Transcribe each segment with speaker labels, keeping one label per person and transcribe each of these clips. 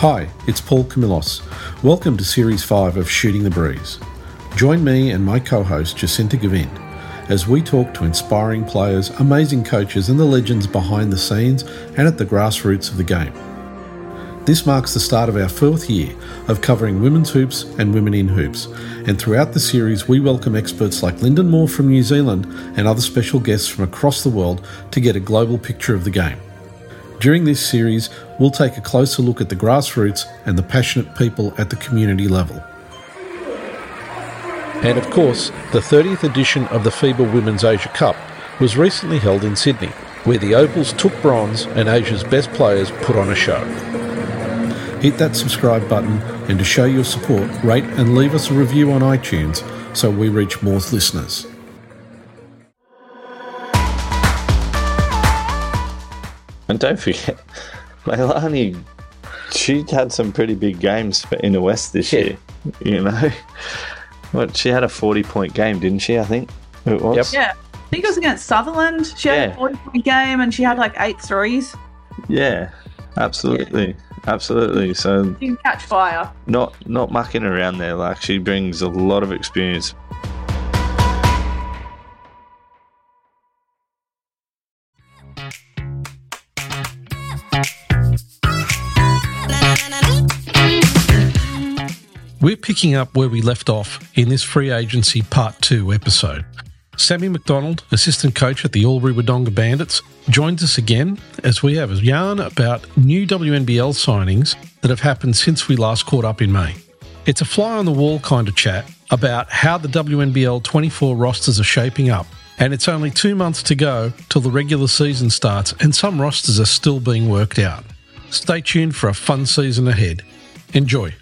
Speaker 1: Hi, it's Paul Camillos. Welcome to Series 5 of Shooting the Breeze. Join me and my co host Jacinta Gavin as we talk to inspiring players, amazing coaches, and the legends behind the scenes and at the grassroots of the game. This marks the start of our fourth year of covering women's hoops and women in hoops, and throughout the series, we welcome experts like Lyndon Moore from New Zealand and other special guests from across the world to get a global picture of the game. During this series, we'll take a closer look at the grassroots and the passionate people at the community level. And of course, the 30th edition of the FIBA Women's Asia Cup was recently held in Sydney, where the Opals took bronze and Asia's best players put on a show. Hit that subscribe button and to show your support, rate and leave us a review on iTunes so we reach more listeners.
Speaker 2: And don't forget, Leilani, she had some pretty big games for Inner West this
Speaker 1: Yeah.
Speaker 2: year. You know, what she had a forty-point game, didn't she? I think it was.
Speaker 1: Yep.
Speaker 3: Yeah. I think it was against Sutherland. She had
Speaker 2: Yeah.
Speaker 3: a 40 point game and she had like eight threes.
Speaker 2: Yeah, absolutely, absolutely. So
Speaker 3: She can catch fire.
Speaker 2: not not mucking around there. Like she brings a lot of experience.
Speaker 1: We're picking up where we left off in this free agency part two episode. Sammy McDonald, assistant coach at the Albury Wodonga Bandits, joins us again as we have a yarn about new WNBL signings that have happened since we last caught up in May. It's a fly on the wall kind of chat about how the WNBL 24 rosters are shaping up, and it's only two months to go till the regular season starts, and some rosters are still being worked out. Stay tuned for a fun season ahead. Enjoy.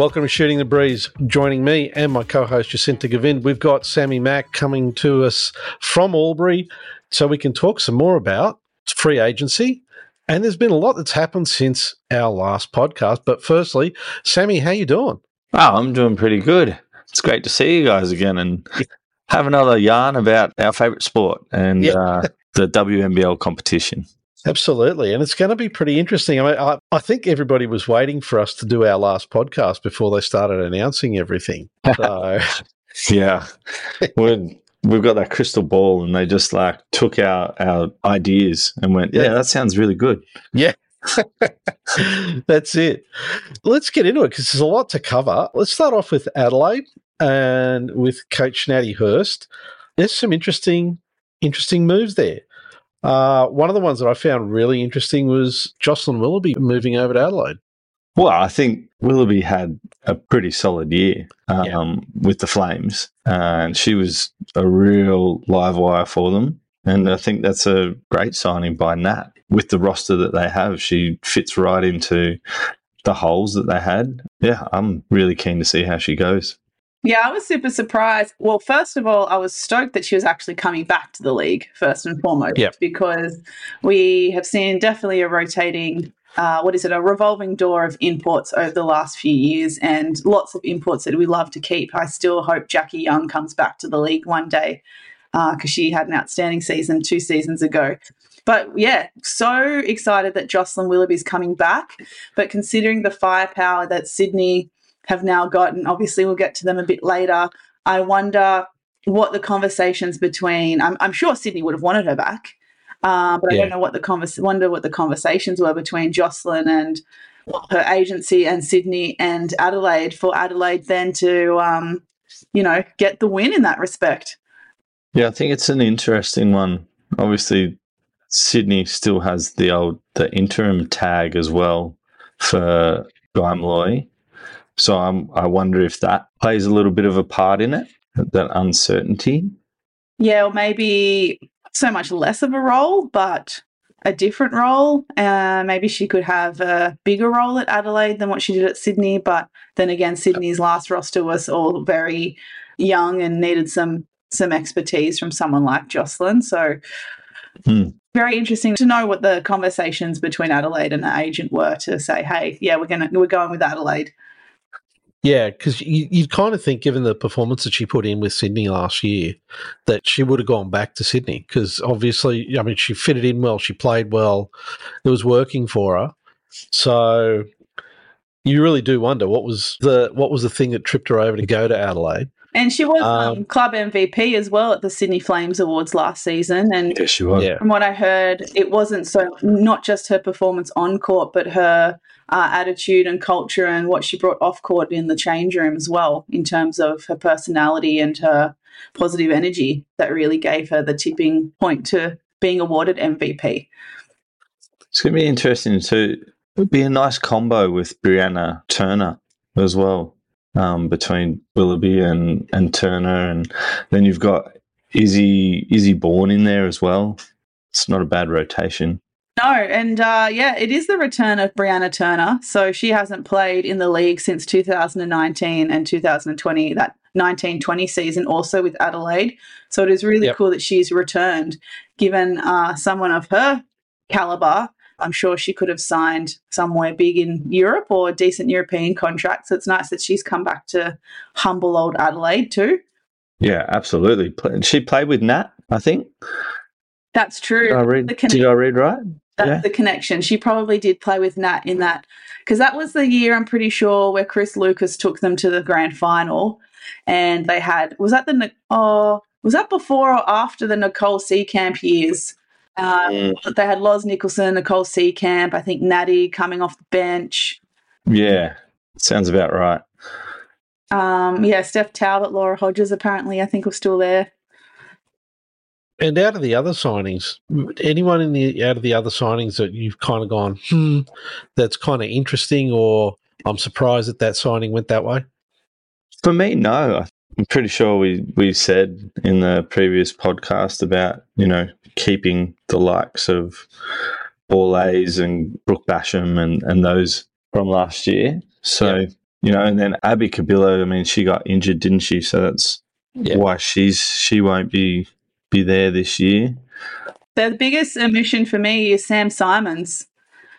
Speaker 1: Welcome to Shooting the Breeze. Joining me and my co host Jacinta Gavin, we've got Sammy Mac coming to us from Albury so we can talk some more about free agency. And there's been a lot that's happened since our last podcast. But firstly, Sammy, how you doing?
Speaker 2: Wow, I'm doing pretty good. It's great to see you guys again and have another yarn about our favourite sport and
Speaker 1: Yeah.
Speaker 2: uh, the WNBL competition.
Speaker 1: Absolutely. And it's going to be pretty interesting. I mean, I, I think everybody was waiting for us to do our last podcast before they started announcing everything. So,
Speaker 2: Yeah, We're, we've got that crystal ball, and they just like took our our ideas and went, "Yeah,
Speaker 1: Yeah.
Speaker 2: that sounds really good." Yeah.
Speaker 1: That's it. Let's get into it because there's a lot to cover. Let's start off with Adelaide and with Coach Natty Hurst. There's some interesting, interesting moves there. Uh, one of the ones that I found really interesting was Jocelyn Willoughby moving over to Adelaide.
Speaker 2: Well, I think Willoughby had a pretty solid year um,
Speaker 1: Yeah.
Speaker 2: with the Flames, and she was a real live wire for them. And I think that's a great signing by Nat. With the roster that they have, she fits right into the holes that they had. Yeah, I'm really keen to see how she goes.
Speaker 3: Yeah, I was super surprised. Well, first of all, I was stoked that she was actually coming back to the league, first and foremost,
Speaker 1: Yep.
Speaker 3: because we have seen definitely a rotating, uh, what is it, a revolving door of imports over the last few years and lots of imports that we love to keep. I still hope Jackie Young comes back to the league one day because she had an outstanding season two seasons ago. But yeah, so excited that Jocelyn Willoughby's coming back. But considering the firepower that Sydney have now gotten. Obviously, we'll get to them a bit later. I wonder what the conversations between. I'm, I'm sure Sydney would have wanted her back, uh, but I don't know what the convers. Wonder what the conversations were between Jocelyn and her agency and Sydney and Adelaide for Adelaide then to, um, you know, get the win in that respect.
Speaker 2: Yeah, I think it's an interesting one. Obviously, Sydney still has the old the interim tag as well for Guy Molloy. So I'm, I wonder if that plays a little bit of a part in it, that uncertainty.
Speaker 3: Yeah, or maybe so much less of a role, but a different role. Uh, maybe she could have a bigger role at Adelaide than what she did at Sydney. But then again, Sydney's last roster was all very young and needed some some expertise from someone like Jocelyn. So
Speaker 2: Hmm.
Speaker 3: very interesting to know what the conversations between Adelaide and the agent were to say, hey, yeah, we're gonna we're going with Adelaide.
Speaker 1: Yeah, because you, you'd kind of think, given the performance that she put in with Sydney last year, that she would have gone back to Sydney. Because obviously, I mean, she fitted in well, she played well, it was working for her. So you really do wonder what was the what was the thing that tripped her over to go to Adelaide.
Speaker 3: And she was um,
Speaker 1: Um,
Speaker 3: club MVP as well at the Sydney Flames Awards last season. And
Speaker 2: Yeah, she was.
Speaker 1: Yeah,
Speaker 3: from what I heard, it wasn't so not just her performance on court, but her uh, attitude and culture and what she brought off court in the change room as well, in terms of her personality and her positive energy that really gave her the tipping point to being awarded MVP.
Speaker 2: It's going to be interesting too. It would be a nice combo with Brianna Turner as well, um, between Willoughby and, and Turner. And then you've got Izzy, Izzy Bourne in there as well. It's not a bad rotation.
Speaker 3: No, and uh, yeah, it is the return of Brianna Turner. So she hasn't played in the league since 2019 and 2020, that 1920 season, also with Adelaide. So it is really
Speaker 1: Yep.
Speaker 3: cool that she's returned. Given uh, someone of her caliber, I'm sure she could have signed somewhere big in Europe or a decent European contract. So it's nice that she's come back to humble old Adelaide too.
Speaker 2: Yeah, absolutely. She played with Nat, I think.
Speaker 3: That's true.
Speaker 2: Did I read,
Speaker 3: The conne-
Speaker 2: did I read right?
Speaker 3: That's
Speaker 2: Yeah.
Speaker 3: the connection. She probably did play with Nat in that because that was the year I'm pretty sure where Chris Lucas took them to the grand final, and they had was that the oh was that before or after the Nicole Seekamp years? Uh,
Speaker 2: Mm.
Speaker 3: They had Loz Nicholson, Nicole Seekamp, I think Natty coming off the bench.
Speaker 2: Yeah, sounds about right.
Speaker 3: Um, yeah, Steph Talbot, Laura Hodges apparently I think was still there.
Speaker 1: and out of the other signings, anyone in the out of the other signings that you've kind of gone, hmm, that's kind of interesting, or I'm surprised that that signing went that way.
Speaker 2: For me, no. I'm pretty sure we, we said in the previous podcast about, you know, keeping the likes of Borlase and Brooke Basham and, and those from last year. So,
Speaker 1: Yeah.
Speaker 2: you know, and then Abby Cabillo, I mean, she got injured, didn't she? So that's
Speaker 1: Yeah.
Speaker 2: why she's she won't be be there this year.
Speaker 3: The biggest omission for me is Sam Simons.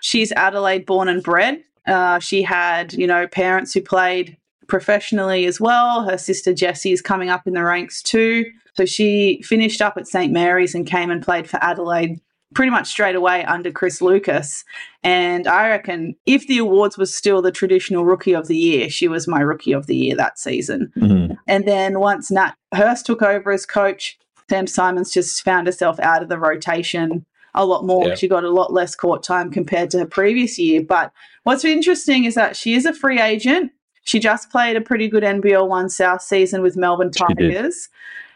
Speaker 3: She's Adelaide born and bred. Uh, she had, you know, parents who played professionally as well. Her sister Jessie is coming up in the ranks too. So she finished up at St. Mary's and came and played for Adelaide pretty much straight away under Chris Lucas. And I reckon if the awards was still the traditional rookie of the year, she was my rookie of the year that season.
Speaker 2: Mhm.
Speaker 3: And then once Nat Hurst took over as coach, Sam Simons just found herself out of the rotation a lot more.
Speaker 1: Yeah.
Speaker 3: She got a lot less court time compared to her previous year. But what's interesting is that she is a free agent. She just played a pretty good NBL One South season with Melbourne. Tigers.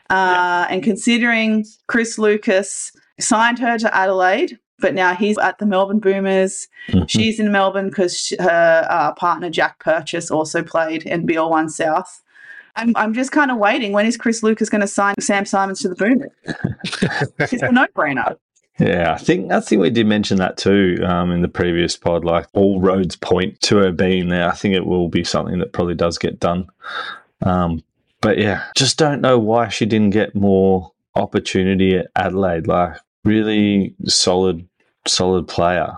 Speaker 3: Uh, And considering Chris Lucas signed her to Adelaide, but now he's at the Melbourne Boomers.
Speaker 2: Mhm.
Speaker 3: She's in Melbourne because her uh, partner Jack Purchase also played NBL One South. I'm, I'm just kind of waiting. When is Chris Lucas going to sign Sam Simons to the Boomers? It's a no-brainer.
Speaker 2: Yeah, I think I think we did mention that too um, in the previous pod. Like all roads point to her being there. I think it will be something that probably does get done. Um, but yeah, just don't know why she didn't get more opportunity at Adelaide. Like really solid, solid player.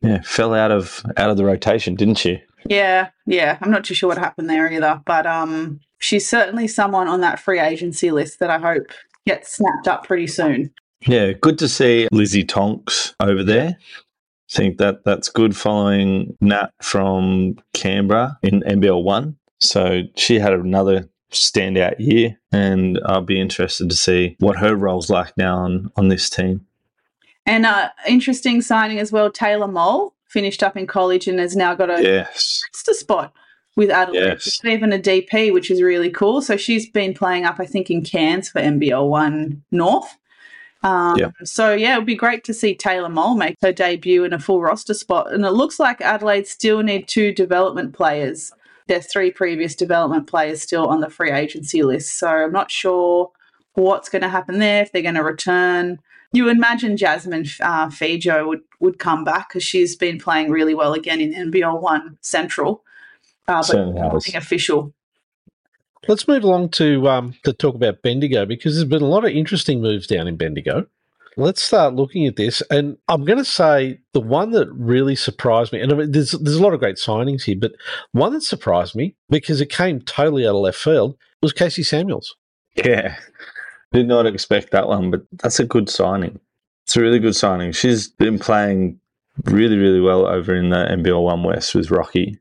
Speaker 2: Yeah, fell out of out of the rotation, didn't she?
Speaker 3: Yeah, yeah. I'm not too sure what happened there either, but um, she's certainly someone on that free agency list that I hope gets snapped up pretty soon.
Speaker 2: Yeah, good to see Lizzie Tonks over there. I think that that's good following Nat from Canberra in NBL one. So she had another standout year, and I'll be interested to see what her role's like now on on this team.
Speaker 3: And uh, interesting signing as well. Taylor Mole finished up in college and has now got a
Speaker 2: Yes,
Speaker 3: spot with Adelaide.
Speaker 2: Yes.
Speaker 3: Even a DP, which is really cool. So she's been playing up, I think, in Cairns for NBL One North. Um,
Speaker 2: Yeah.
Speaker 3: So yeah, it would be great to see Taylor Mole make her debut in a full roster spot. And it looks like Adelaide still need two development players. There's three previous development players still on the free agency list. So I'm not sure what's going to happen there if they're going to return. You imagine Jasmine uh, Fijo would, would come back because she's been playing really well again in NBL One Central, uh, but nothing official.
Speaker 1: Let's move along to um, to talk about Bendigo because there's been a lot of interesting moves down in Bendigo. let's start looking at this. And I'm going to say the one that really surprised me, and I mean, there's there's a lot of great signings here, but one that surprised me because it came totally out of left field was Casey Samuels.
Speaker 2: Yeah, did not expect that one, but that's a good signing. It's a really good signing. She's been playing really, really well over in the NBL One West with Rocky.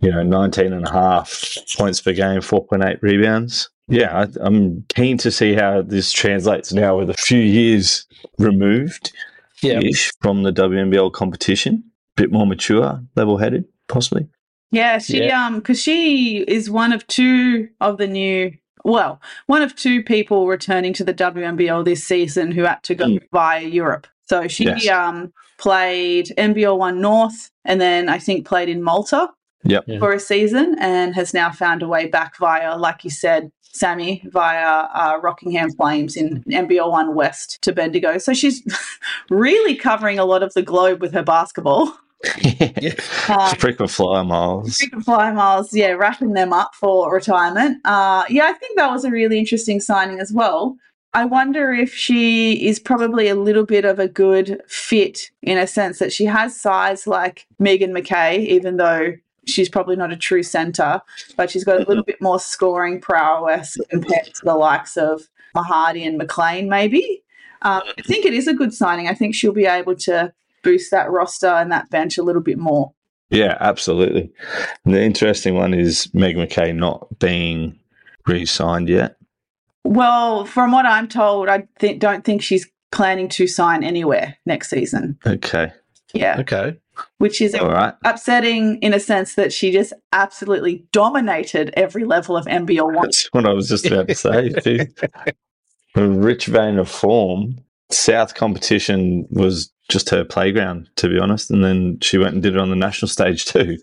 Speaker 1: Yeah.
Speaker 2: You know, 19 and a half points per game, 4.8 rebounds. Yeah, I, I'm keen to see how this translates now with a few years removed
Speaker 1: Yeah.
Speaker 2: from the WNBL competition. Bit more mature, level headed, possibly.
Speaker 3: Yeah, she
Speaker 1: Yeah.
Speaker 3: um because she is one of two of the new well, one of two people returning to the WNBL this season who had to go
Speaker 2: Mm.
Speaker 3: via Europe. So she
Speaker 2: Yes.
Speaker 3: um played NBL One North and then I think played in Malta
Speaker 2: Yep.
Speaker 3: For a season and has now found a way back via, like you said, Sammy, via uh, Rockingham Flames in NBL One West to Bendigo. So she's really covering a lot of the globe with her basketball. Um,
Speaker 2: Frequent flyer miles.
Speaker 3: frequent flyer miles, yeah, wrapping them up for retirement. Uh, yeah, I think that was a really interesting signing as well. I wonder if she is probably a little bit of a good fit in a sense that she has size like Megan McKay, even though she's probably not a true centre, but she's got a little bit more scoring prowess compared to the likes of Mahadi and McLean, maybe. Um, I think it is a good signing. I think she'll be able to boost that roster and that bench a little bit more.
Speaker 2: Yeah, absolutely. And the interesting one is Meg McKay not being re-signed yet.
Speaker 3: Well, from what I'm told, I th- don't think she's planning to sign anywhere next season.
Speaker 2: Okay,
Speaker 3: Yeah,
Speaker 1: Okay.
Speaker 3: Which is
Speaker 2: right.
Speaker 3: upsetting in a sense that she just absolutely dominated every level of NBL one.
Speaker 2: That's what I was just about to say. a rich vein of form. South competition was just her playground, to be honest. And then she went and did it on the national stage too.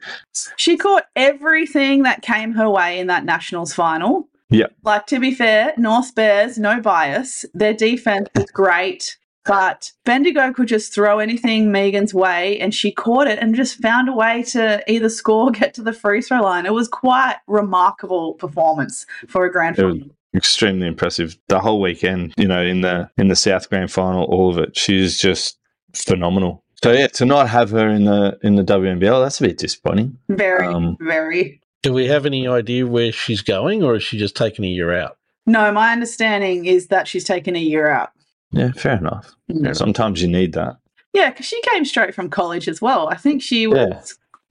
Speaker 3: She caught everything that came her way in that Nationals final.
Speaker 2: Yeah.
Speaker 3: Like, to be fair, North Bears, no bias. Their defense was great, but Bendigo could just throw anything Megan's way, and she caught it and just found a way to either score or get to the free throw line. It was quite remarkable performance for a grand
Speaker 2: It was-
Speaker 3: final.
Speaker 2: Extremely impressive. The whole weekend, you know, in the in the South Grand Final, all of it. She's just phenomenal. So yeah, to not have her in the in the WNBL, that's a bit disappointing.
Speaker 3: Very,
Speaker 2: Um,
Speaker 3: very.
Speaker 1: Do we have any idea where she's going, or is she just taking a year out?
Speaker 3: No, my understanding is that she's taken a year out.
Speaker 2: Yeah, fair enough. Sometimes you need that.
Speaker 3: Yeah, because she came straight from college as well. I think she was
Speaker 2: Yeah.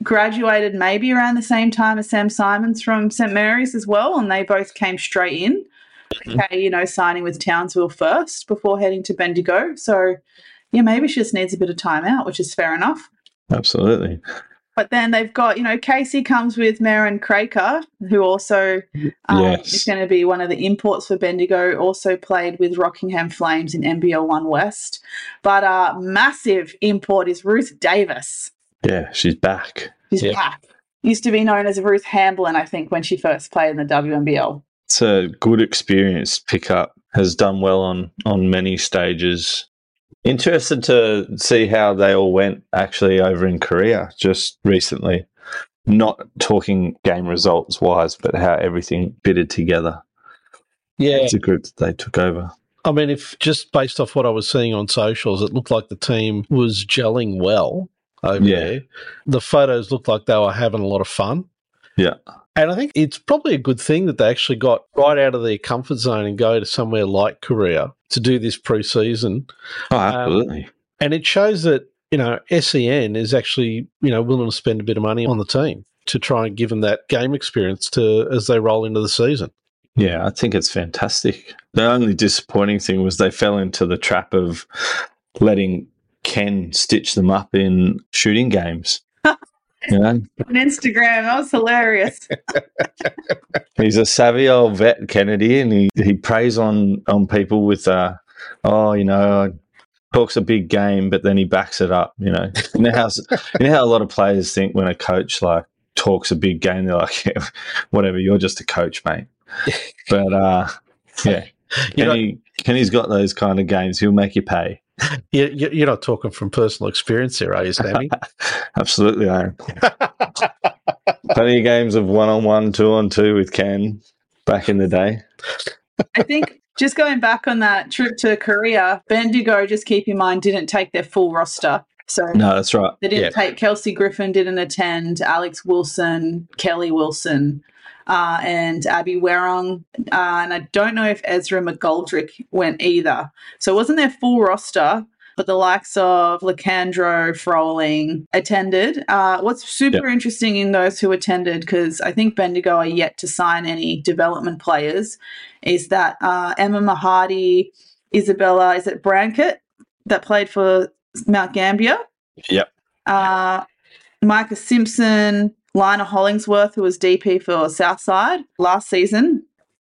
Speaker 3: graduated maybe around the same time as Sam Simons from St Mary's as well, and they both came straight in.
Speaker 2: Mm-hmm.
Speaker 3: Okay, you know, signing with Townsville first before heading to Bendigo. So, yeah, maybe she just needs a bit of time out, which is fair enough.
Speaker 2: Absolutely.
Speaker 3: But then they've got, you know, Casey comes with Marin Craker, who also um,
Speaker 2: Yes.
Speaker 3: is going to be one of the imports for Bendigo. Also played with Rockingham Flames in NBL One West. But uh, massive import is Ruth Davis.
Speaker 2: Yeah, she's back.
Speaker 3: She's
Speaker 1: Yeah.
Speaker 3: back. Used to be known as Ruth Hamblin, I think, when she first played in the WNBL.
Speaker 2: It's a good experience pickup. Has done well on on many stages. Interested to see how they all went actually over in Korea just recently. Not talking game results wise, but how everything fitted together.
Speaker 1: Yeah.
Speaker 2: It's a group that they took over.
Speaker 1: I mean, if just based off what I was seeing on socials, it looked like the team was gelling well over
Speaker 2: Yeah.
Speaker 1: there. The photos looked like they were having a lot of fun.
Speaker 2: Yeah.
Speaker 1: And I think it's probably a good thing that they actually got right out of their comfort zone and go to somewhere like Korea to do this pre-season.
Speaker 2: Oh, absolutely.
Speaker 1: Um, and it shows that, you know, SEN is actually, you know, willing to spend a bit of money on the team to try and give them that game experience to as they roll into the season.
Speaker 2: Yeah, I think it's fantastic. The only disappointing thing was they fell into the trap of letting Ken stitch them up in shooting games. you know,
Speaker 3: On Instagram, that was hilarious.
Speaker 2: he's a savvy old vet, Kennedy, and he, he preys on on people with, uh, oh, you know, talks a big game, but then he backs it up. You know, you know how you know how a lot of players think when a coach like talks a big game, they're like, yeah, whatever, you're just a coach, mate. But uh, yeah,
Speaker 1: You
Speaker 2: Kenny, Kenny's got those kind of games. He'll make you pay.
Speaker 1: You- you- You're not talking from personal experience there, are you, Sammy?
Speaker 2: Absolutely, I am. Plenty of games of one on one, two on two with Ken back in the day.
Speaker 3: I think Just going back on that trip to Korea, Bendigo, just keep in mind, didn't take their full roster. So
Speaker 2: No, that's right.
Speaker 3: they didn't
Speaker 1: Yeah.
Speaker 3: take Kelsey Griffin, didn't attend, Alex Wilson, Kelly Wilson, uh, and Abby Werong. Uh, and I don't know if Ezra McGoldrick went either. So it wasn't their full roster, but the likes of Lacandro, Froling attended. Uh, what's super interesting in those who attended, because I think Bendigo are yet to sign any development players, is that uh, Emma Mahadi, Isabella, is it Brankett that played for Mount Gambier?
Speaker 2: Yep.
Speaker 3: Uh, Micah Simpson, Lina Hollingsworth, who was DP for Southside last season.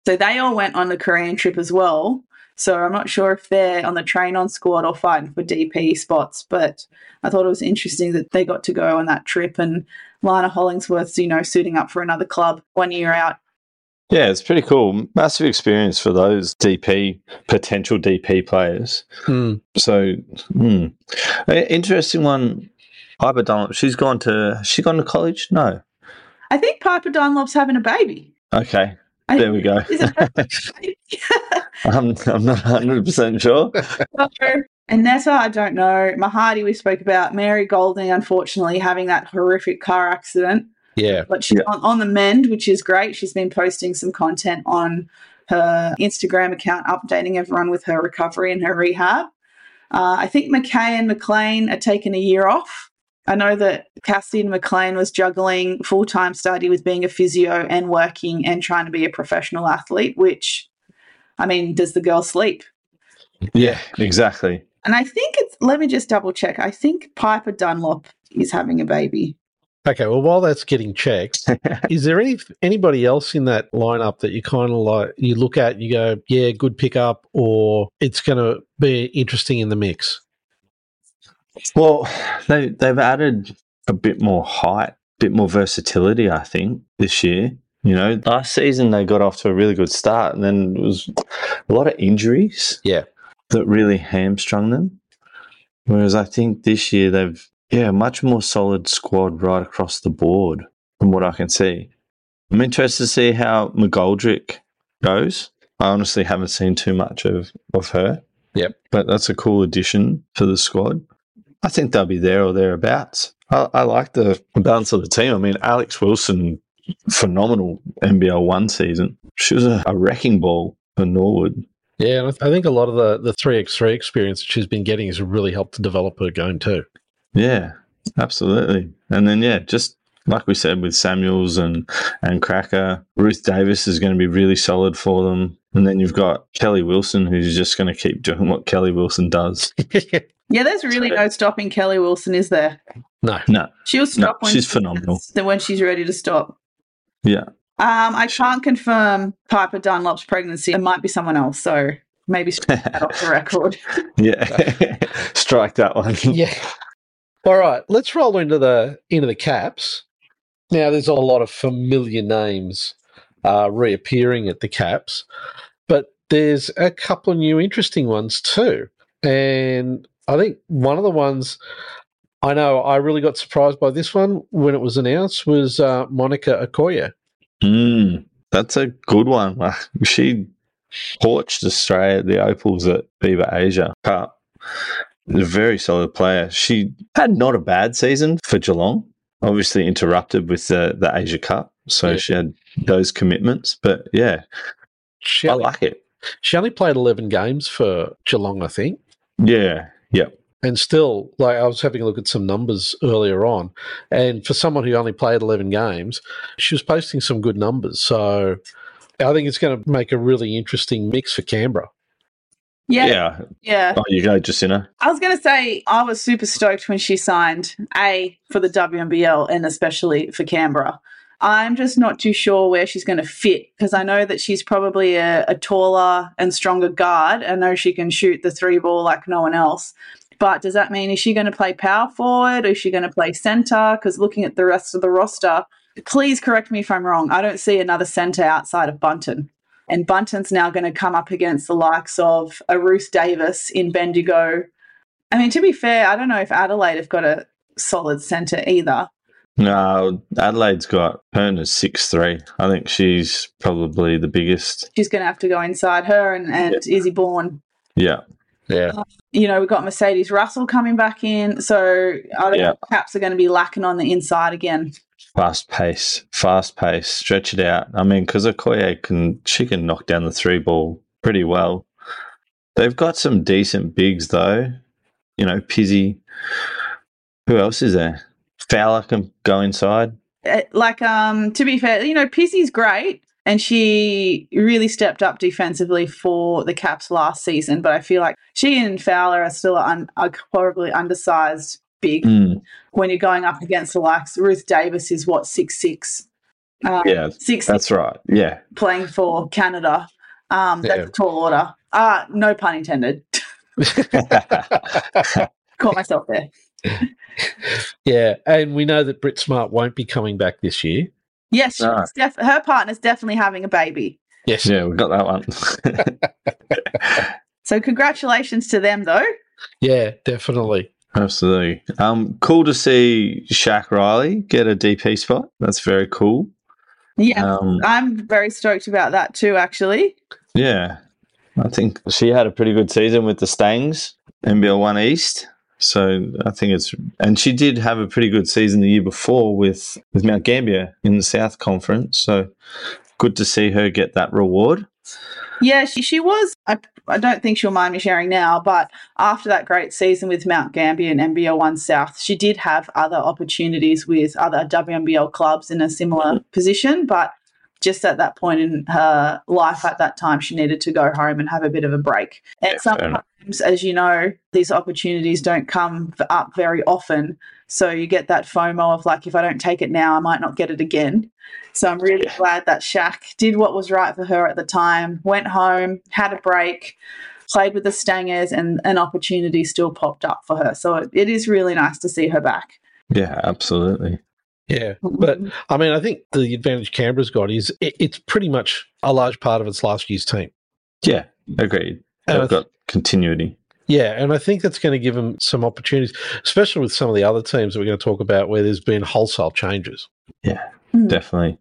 Speaker 3: So they all went on the Korean trip as well. So I'm not sure if they're on the train on squad or fighting for DP spots, but I thought it was interesting that they got to go on that trip and Lina Hollingsworth's, you know, suiting up for another club one year out.
Speaker 2: Yeah, it's pretty cool. Massive experience for those DP potential DP players.
Speaker 1: Hmm.
Speaker 2: So. A- interesting one. Piper Dunlop. She's gone to. Has she gone to college? No.
Speaker 3: I think Piper Dunlop's having a baby.
Speaker 2: Okay,
Speaker 3: I-
Speaker 2: there we go.
Speaker 3: Is it
Speaker 2: I'm, I'm not 100 percent sure.
Speaker 3: And Netta, I don't know. Mahadi, we spoke about. Mary Golding, unfortunately, having that horrific car accident.
Speaker 1: Yeah.
Speaker 3: But she's
Speaker 2: Yeah.
Speaker 3: on, on the mend, which is great. She's been posting some content on her Instagram account, updating everyone with her recovery and her rehab. Uh, I think McKay and McLean are taking a year off. I know that Cassidy and McLean was juggling full time study with being a physio and working and trying to be a professional athlete, which, I mean, does the girl sleep?
Speaker 2: Yeah, exactly.
Speaker 3: And I think it's, let me just double check. I think Piper Dunlop is having a baby.
Speaker 1: Okay. Well, while that's getting checked, is there any anybody else in that lineup that you kind of like you look at and you go, yeah, good pickup, or it's going to be interesting in the mix?
Speaker 2: Well, they they've added a bit more height, a bit more versatility. I think this year. You know, last season they got off to a really good start, and then it was a lot of injuries.
Speaker 1: Yeah.
Speaker 2: that really hamstrung them. Whereas I think this year they've yeah a much more solid squad right across the board from what I can see. I'm interested to see how McGoldrick goes. I honestly haven't seen too much of of her.
Speaker 1: Yep.
Speaker 2: but that's a cool addition to the squad. I think they'll be there or thereabouts. I, I like the balance of the team. I mean, Alex Wilson, phenomenal NBL one season. She was a, a wrecking ball for Norwood.
Speaker 1: Yeah, and I th- I think a lot of the the three x three experience that she's been getting has really helped to develop her game too.
Speaker 2: Yeah, absolutely. And then yeah, just like we said with Samuels and and Cracker, Ruth Davis is going to be really solid for them. And then you've got Kelly Wilson, who's just going to keep doing what Kelly Wilson does.
Speaker 3: Yeah, there's really no stopping Kelly Wilson, is there?
Speaker 1: no,
Speaker 2: No,
Speaker 3: She'll stop when
Speaker 2: she's
Speaker 3: she-
Speaker 2: phenomenal.
Speaker 3: when she's ready to stop.
Speaker 2: Yeah.
Speaker 3: Um, I can't confirm Piper Dunlop's pregnancy. It might be someone else, so maybe strike that off the record.
Speaker 2: Yeah, strike that one.
Speaker 1: yeah. All right, let's roll into the into the caps. Now, there's a lot of familiar names uh, reappearing at the caps, but there's a couple of new interesting ones too. And I think one of the ones I know I really got surprised by this one when it was announced was uh, Monica Okoye.
Speaker 2: Mm, that's a good one. She torched Australia at the Opals at FIBA Asia Cup. A very solid player. She had not a bad season for Geelong. Obviously interrupted with the, the Asia Cup, so
Speaker 1: Yeah.
Speaker 2: she had those commitments. But yeah,
Speaker 1: She
Speaker 2: I
Speaker 1: only,
Speaker 2: like it.
Speaker 1: she only played 11 games for Geelong, I think.
Speaker 2: Yeah, yep.
Speaker 1: And still like i was having a look at some numbers earlier on and for someone who only played 11 games she was posting some good numbers so i think it's going to make a really interesting mix for canberra
Speaker 3: Yeah,
Speaker 2: Yeah.
Speaker 3: yeah.
Speaker 2: Oh, you go, Jacinta.
Speaker 3: I was going to say I was super stoked when she signed A for the WNBL and especially for Canberra. I'm just not too sure where she's going to fit because I know that she's probably a, a taller and stronger guard. I know she can shoot the three ball like no one else. But does that mean is she going to play power forward? Or is she going to play center? Because looking at the rest of the roster, please correct me if I'm wrong. I don't see another center outside of Bunton. And Bunton's now going to come up against the likes of a Ruth Davis in Bendigo. I mean, to be fair, I don't know if Adelaide have got a solid centre either.
Speaker 2: No, Adelaide's got Perna's six three. I think she's probably the biggest.
Speaker 3: She's going to have to go inside her and, and Izzy Bourne.
Speaker 2: Yeah,
Speaker 1: Yeah.
Speaker 3: You know, we've got Mercedes Russell coming back in. So I don't
Speaker 2: Yeah.
Speaker 3: know Caps are going to be lacking on the inside again.
Speaker 2: fast pace, fast pace. Stretch it out. I mean, because Okoye can she can knock down the three ball pretty well. They've got some decent bigs though. You know, Pizzy. Who else is there? Fowler can go inside.
Speaker 3: Uh, Like, um, to be fair, you know, Pizzy's great. And she really stepped up defensively for the Caps last season. But I feel like she and Fowler are still un- are probably undersized big.
Speaker 2: Mm,
Speaker 3: when you're going up against the likes. Ruth Davis is what six six. Um,
Speaker 2: yeah,
Speaker 3: six
Speaker 2: that's right. Yeah,
Speaker 3: playing for Canada. Um, that's
Speaker 1: Yeah.
Speaker 3: a tall order. Uh, no pun intended. Caught myself there.
Speaker 1: yeah. And we know that Brit Smart won't be coming back this year.
Speaker 3: Yes, she's
Speaker 2: No.
Speaker 3: def- her partner's definitely having a baby.
Speaker 1: Yes.
Speaker 2: yeah, we got that one.
Speaker 3: So congratulations to them, though.
Speaker 1: Yeah, definitely.
Speaker 2: Absolutely. Um, cool to see Shaq Riley get a DP spot. That's very cool.
Speaker 3: Yeah,
Speaker 2: Um,
Speaker 3: I'm very stoked about that too. Actually,
Speaker 2: Yeah, I think she had a pretty good season with the Stangs, NBL One East. So I think it's, and she did have a pretty good season the year before with with Mount Gambier in the South Conference. So good to see her get that reward.
Speaker 3: yeah, she she was. I I don't think she'll mind me sharing now, but after that great season with Mount Gambier and NBL One South, she did have other opportunities with other WNBL clubs in a similar position, but just at that point in her life at that time, she needed to go home and have a bit of a break. And
Speaker 2: Yeah,
Speaker 3: sometimes, as you know, these opportunities don't come up very often. So you get that FOMO of like, if I don't take it now, I might not get it again. So I'm really
Speaker 2: Yeah.
Speaker 3: glad that Shaq did what was right for her at the time, went home, had a break, played with the Stangers, and an opportunity still popped up for her. So it, it is really nice to see her back.
Speaker 2: Yeah, absolutely.
Speaker 1: Yeah. But I mean, I think the advantage Canberra's got is it, it's pretty much a large part of its last year's team.
Speaker 2: Yeah, agreed.
Speaker 1: And I
Speaker 2: They've
Speaker 1: th-
Speaker 2: got continuity.
Speaker 1: Yeah, and I think that's going to give them some opportunities, especially with some of the other teams that we're going to talk about where there's been wholesale changes.
Speaker 3: Mm.
Speaker 2: Definitely.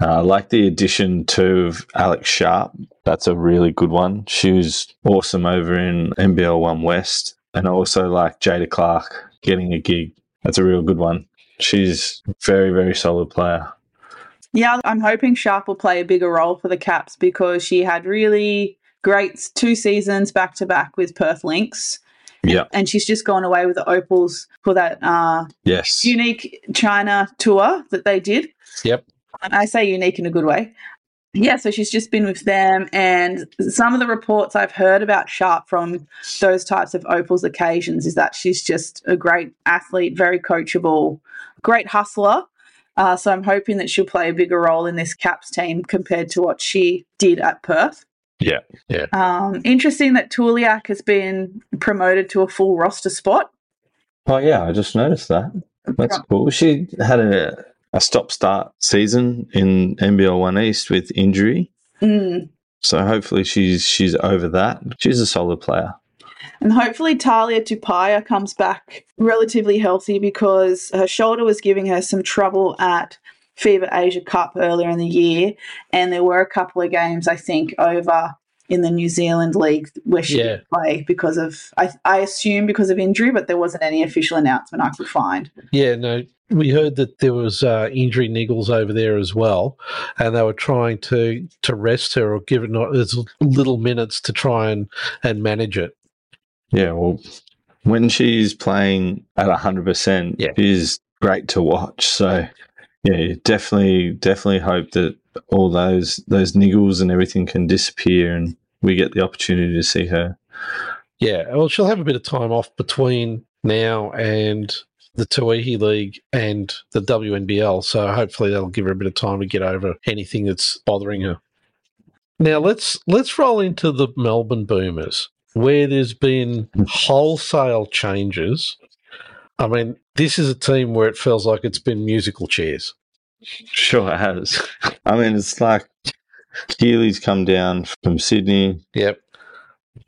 Speaker 2: Uh, like the addition too of Alex Sharp. That's a really good one. She was awesome over in NBL One West. And I also like Jada Clark getting a gig. That's a real good one. She's a very, very solid player.
Speaker 3: Yeah, I'm hoping Sharp will play a bigger role for the Caps because she had really great two seasons back to back with Perth Lynx.
Speaker 2: Yeah.
Speaker 3: And she's just gone away with the Opals for that uh,
Speaker 2: Yes.
Speaker 3: unique China tour that they did.
Speaker 1: Yep.
Speaker 3: And I say unique in a good way. Yeah, so she's just been with them, and some of the reports I've heard about Sharp from those types of Opals occasions is that she's just a great athlete, very coachable, great hustler. Uh, so I'm hoping that she'll play a bigger role in this Caps team compared to what she did at Perth.
Speaker 2: Yeah.
Speaker 1: Yeah.
Speaker 3: Um, interesting that Tuliak has been promoted to a full roster spot.
Speaker 2: Oh, yeah. I just noticed that. That's cool. She had a, a stop start season in NBL One East with injury.
Speaker 3: Mm.
Speaker 2: So hopefully she's she's over that. She's a solid player.
Speaker 3: And hopefully Talia Tupaea comes back relatively healthy because her shoulder was giving her some trouble at FIBA Asia Cup earlier in the year. And there were a couple of games, I think, over in the New Zealand League where she
Speaker 1: Yeah.
Speaker 3: didn't play because of, I, I assume because of injury, but there wasn't any official announcement I could find.
Speaker 1: Yeah, no, we heard that there was uh, injury niggles over there as well, and they were trying to to rest her or give it not as little minutes to try and and manage it.
Speaker 2: Yeah, well, when she's playing at hundred percent,
Speaker 1: Yeah.
Speaker 2: she's great to watch. So, yeah, definitely, definitely hope that all those those niggles and everything can disappear, and we get the opportunity to see her.
Speaker 1: Yeah, well, she'll have a bit of time off between now and the Tauihi League and the WNBL, so hopefully that'll give her a bit of time to get over anything that's bothering her. Now let's let's roll into the Melbourne Boomers, where there's been wholesale changes. I mean, this is a team where it feels like it's been musical chairs.
Speaker 2: Sure has. I mean, it's like Keely's come down from Sydney.
Speaker 1: Yep.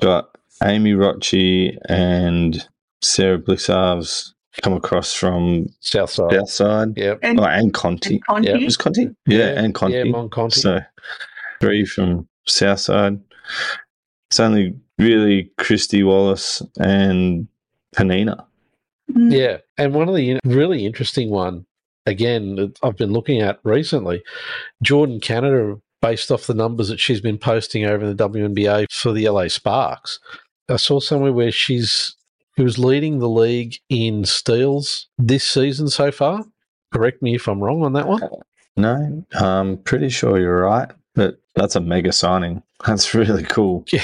Speaker 2: Got Amy Rocci and Sarah Blicavs come across from
Speaker 1: South side.
Speaker 2: South Side.
Speaker 1: Yep.
Speaker 3: And,
Speaker 2: Oh, and Conti.
Speaker 3: and Conti.
Speaker 1: Yeah.
Speaker 2: Was Conti? Yeah, and Conti.
Speaker 1: Yeah, Mon Conti.
Speaker 2: So three from South Side. It's only really Kristy Wallace and Panina.
Speaker 3: Mm.
Speaker 1: Yeah, and one of the really interesting one again that I've been looking at recently, Jordan Canada, based off the numbers that she's been posting over in the WNBA for the LA Sparks. I saw somewhere where she's she was leading the league in steals this season so far. Correct me if I'm wrong on that one.
Speaker 2: No, I'm pretty sure you're right, but that's a mega signing. That's really cool.
Speaker 1: Yeah.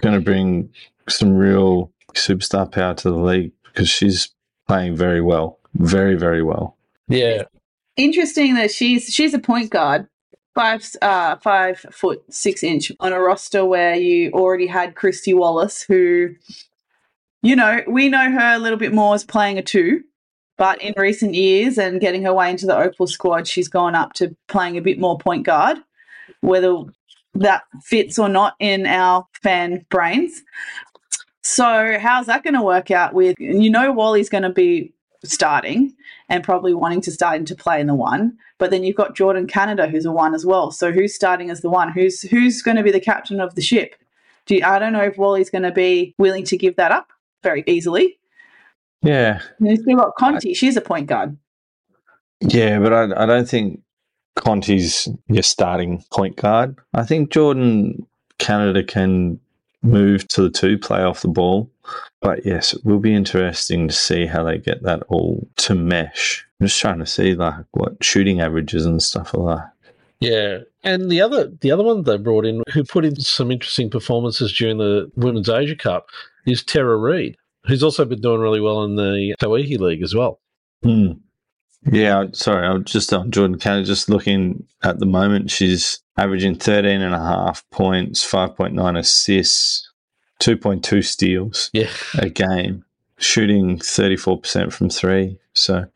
Speaker 2: Going to bring some real superstar power to the league because she's playing very well, very very well.
Speaker 1: Yeah,
Speaker 3: Interesting that she's she's a point guard, five uh five foot six inch on a roster where you already had Kristy Wallace, who, you know, we know her a little bit more as playing a two, but in recent years and getting her way into the Opal squad, she's gone up to playing a bit more point guard. Whether that fits or not in our fan brains. So how's that going to work out with you know Wally's going to be starting and probably wanting to start into play in the one, but then you've got Jordan Canada who's a one as well. So who's starting as the one? Who's who's going to be the captain of the ship? Do you, I don't know if Wally's going to be willing to give that up very easily.
Speaker 2: Yeah,
Speaker 3: you've still got Conti. She's a point guard.
Speaker 2: yeah, but I, I don't think Conti's your starting point guard. I think Jordan Canada can move to the two, play off the ball. But yes, it will be interesting to see how they get that all to mesh. I'm just trying to see like what shooting averages and stuff are like.
Speaker 1: yeah. And the other the other one they brought in who put in some interesting performances during the Women's Asia Cup is Tara Reid, who's also been doing really well in the Tauihi League as well.
Speaker 2: Hmm. Yeah, sorry, I'm just on Jordan Canada, just looking at the moment. She's averaging 13 and a half points, 5.9 assists, 2.2 steals
Speaker 1: Yeah.
Speaker 2: a game, shooting 34% from three. So,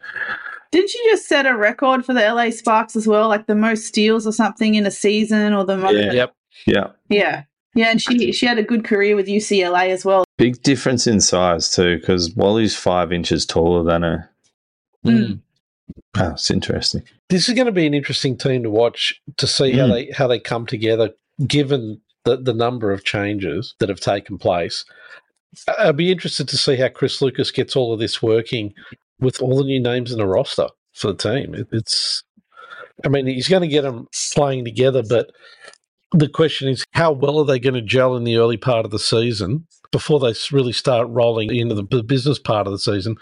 Speaker 3: Didn't she just set a record for the LA Sparks as well, like the most steals or something in a season, or the most?
Speaker 2: Yeah.
Speaker 1: Yep.
Speaker 2: yeah,
Speaker 3: yeah, yeah. And she she had a good career with UCLA as well.
Speaker 2: big difference in size too, because Wally's five inches taller than her.
Speaker 3: Mm.
Speaker 2: Oh, it's interesting.
Speaker 1: This is going to be an interesting team to watch to see how
Speaker 2: Mm.
Speaker 1: they how they come together, given the, the number of changes that have taken place. I'd be interested to see how Chris Lucas gets all of this working with all the new names in the roster for the team. It, it's, I mean, he's going to get them playing together, but the question is, how well are they going to gel in the early part of the season before they really start rolling into the business part of the season?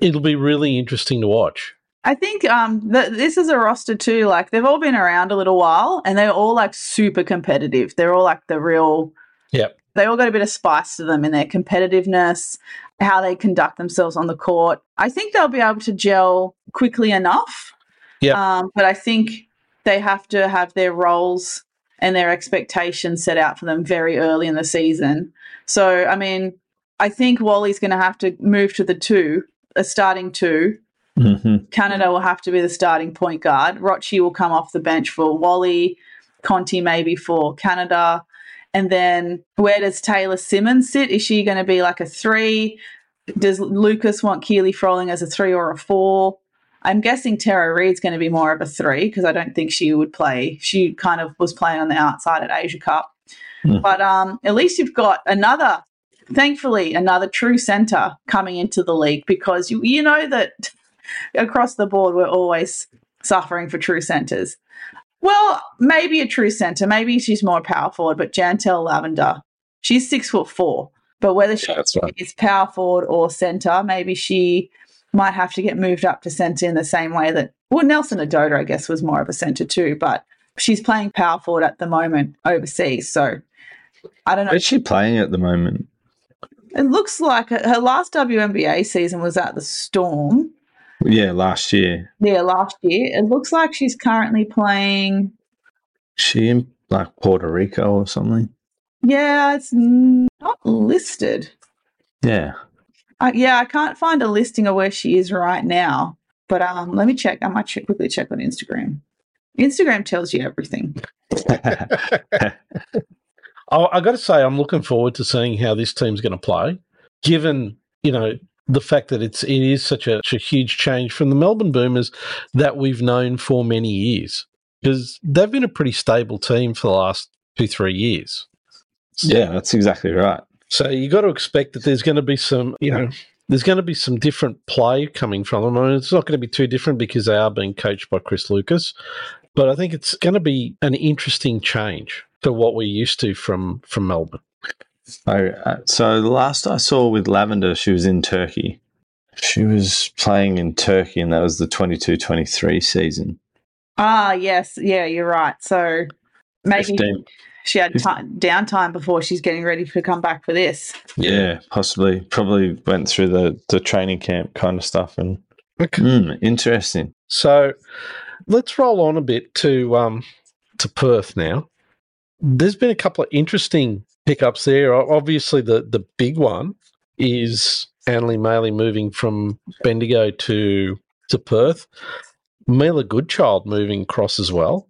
Speaker 1: It'll be really interesting to watch.
Speaker 3: I think um th- this is a roster too. Like they've all been around a little while, and they're all like super competitive. They're all like the real.
Speaker 1: Yep.
Speaker 3: They all got a bit of spice to them in their competitiveness, how they conduct themselves on the court. I think they'll be able to gel quickly enough.
Speaker 1: Yep.
Speaker 3: Um, but I think they have to have their roles and their expectations set out for them very early in the season. So, I mean, I think Wally's going to have to move to the two, a starting two.
Speaker 2: Hmm
Speaker 3: Canada will have to be the starting point guard. Rocci will come off the bench for Wally, Conti maybe for Canada. And then where does Taylor Simmons sit? Is she going to be like a three? Does Lucas want Keely Froling as a three or a four? I'm guessing Tara Reid's going to be more of a three because I don't think she would play. She kind of was playing on the outside at Asia Cup.
Speaker 2: Mhm.
Speaker 3: But um, at least you've got another, thankfully, another true center coming into the league because you, you know that across the board we're always suffering for true centers. Well, maybe a true center. Maybe she's more power forward, but Jantel Lavender, she's six foot four. But whether she
Speaker 2: Yeah, right.
Speaker 3: is power forward or center, maybe she might have to get moved up to center in the same way that well, Nelson Adoda, I guess, was more of a center too, but she's playing power forward at the moment overseas. So I don't know.
Speaker 2: Is she playing at the moment?
Speaker 3: It looks like her her last WNBA season was at the Storm.
Speaker 2: Yeah, last year.
Speaker 3: Yeah, last year. It looks like she's currently playing.
Speaker 2: She in like Puerto Rico or something.
Speaker 3: Yeah, it's not listed.
Speaker 2: Yeah.
Speaker 3: Uh, yeah, I can't find a listing of where she is right now. But um, let me check. I might check, quickly check on Instagram. Instagram tells you everything.
Speaker 1: I, I got to say, I'm looking forward to seeing how this team's going to play. Given you know the fact that it's it is such a, such a huge change from the Melbourne Boomers that we've known for many years because they've been a pretty stable team for the last two three years.
Speaker 2: Yeah, that's exactly right.
Speaker 1: So you got to expect that there's going to be some, you know, there's going to be some different play coming from them. I mean, it's not going to be too different because they are being coached by Chris Lucas, but I think it's going to be an interesting change to what we're used to from from Melbourne.
Speaker 2: So, uh, so the last I saw with Lavender, she was in Turkey. She was playing in Turkey, and that was the 22-23 season.
Speaker 3: Ah, yes, yeah, you're right. So maybe
Speaker 2: 15.
Speaker 3: she had time, downtime before she's getting ready to come back for this.
Speaker 2: Yeah, possibly. Probably went through the, the training camp kind of stuff. And
Speaker 1: Okay.
Speaker 2: mm, interesting.
Speaker 1: So let's roll on a bit to um, to Perth now. There's been a couple of interesting pickups there. Obviously, the the big one is Anneli Maley moving from Bendigo to to Perth. Mila Goodchild moving across as well.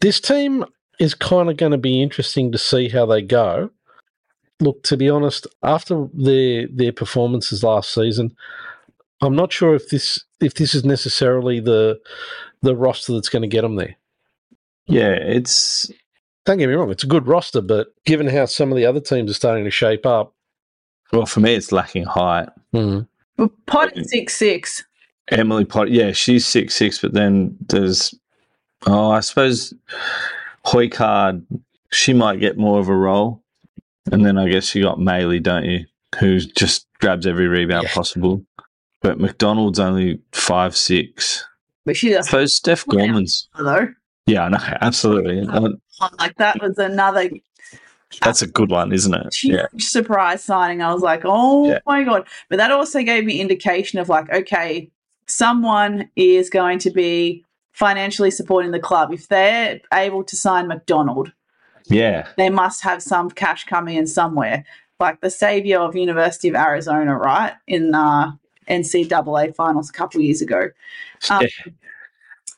Speaker 1: This team is kind of going to be interesting to see how they go. Look, to be honest, after their their performances last season, I'm not sure if this if this is necessarily the the roster that's going to get them there.
Speaker 2: Yeah, it's
Speaker 1: Don't get me wrong; it's a good roster, but given how some of the other teams are starting to shape up,
Speaker 2: well for me, it's lacking height.
Speaker 1: mm,
Speaker 3: Well, Pot at six six.
Speaker 2: Emily Potter, yeah, she's six six, but then there's, oh, I suppose Hoykard, she might get more of a role, and then I guess you got Maley, don't you, who just grabs every rebound
Speaker 1: Yeah.
Speaker 2: possible. But McDonald's only five six.
Speaker 3: But she
Speaker 2: I
Speaker 3: does
Speaker 2: suppose Steph Gorman's,
Speaker 3: though.
Speaker 2: Yeah, I know, absolutely. Uh,
Speaker 3: Like that was another
Speaker 2: That's a good one, isn't it?
Speaker 3: huge
Speaker 2: Yeah,
Speaker 3: surprise signing. I was like, oh
Speaker 2: Yeah.
Speaker 3: my god! But that also gave me indication of like, okay, someone is going to be financially supporting the club. If they're able to sign McDonald,
Speaker 2: yeah,
Speaker 3: they must have some cash coming in somewhere. Like the savior of University of Arizona, right in uh, NCAA finals a couple years ago. Um,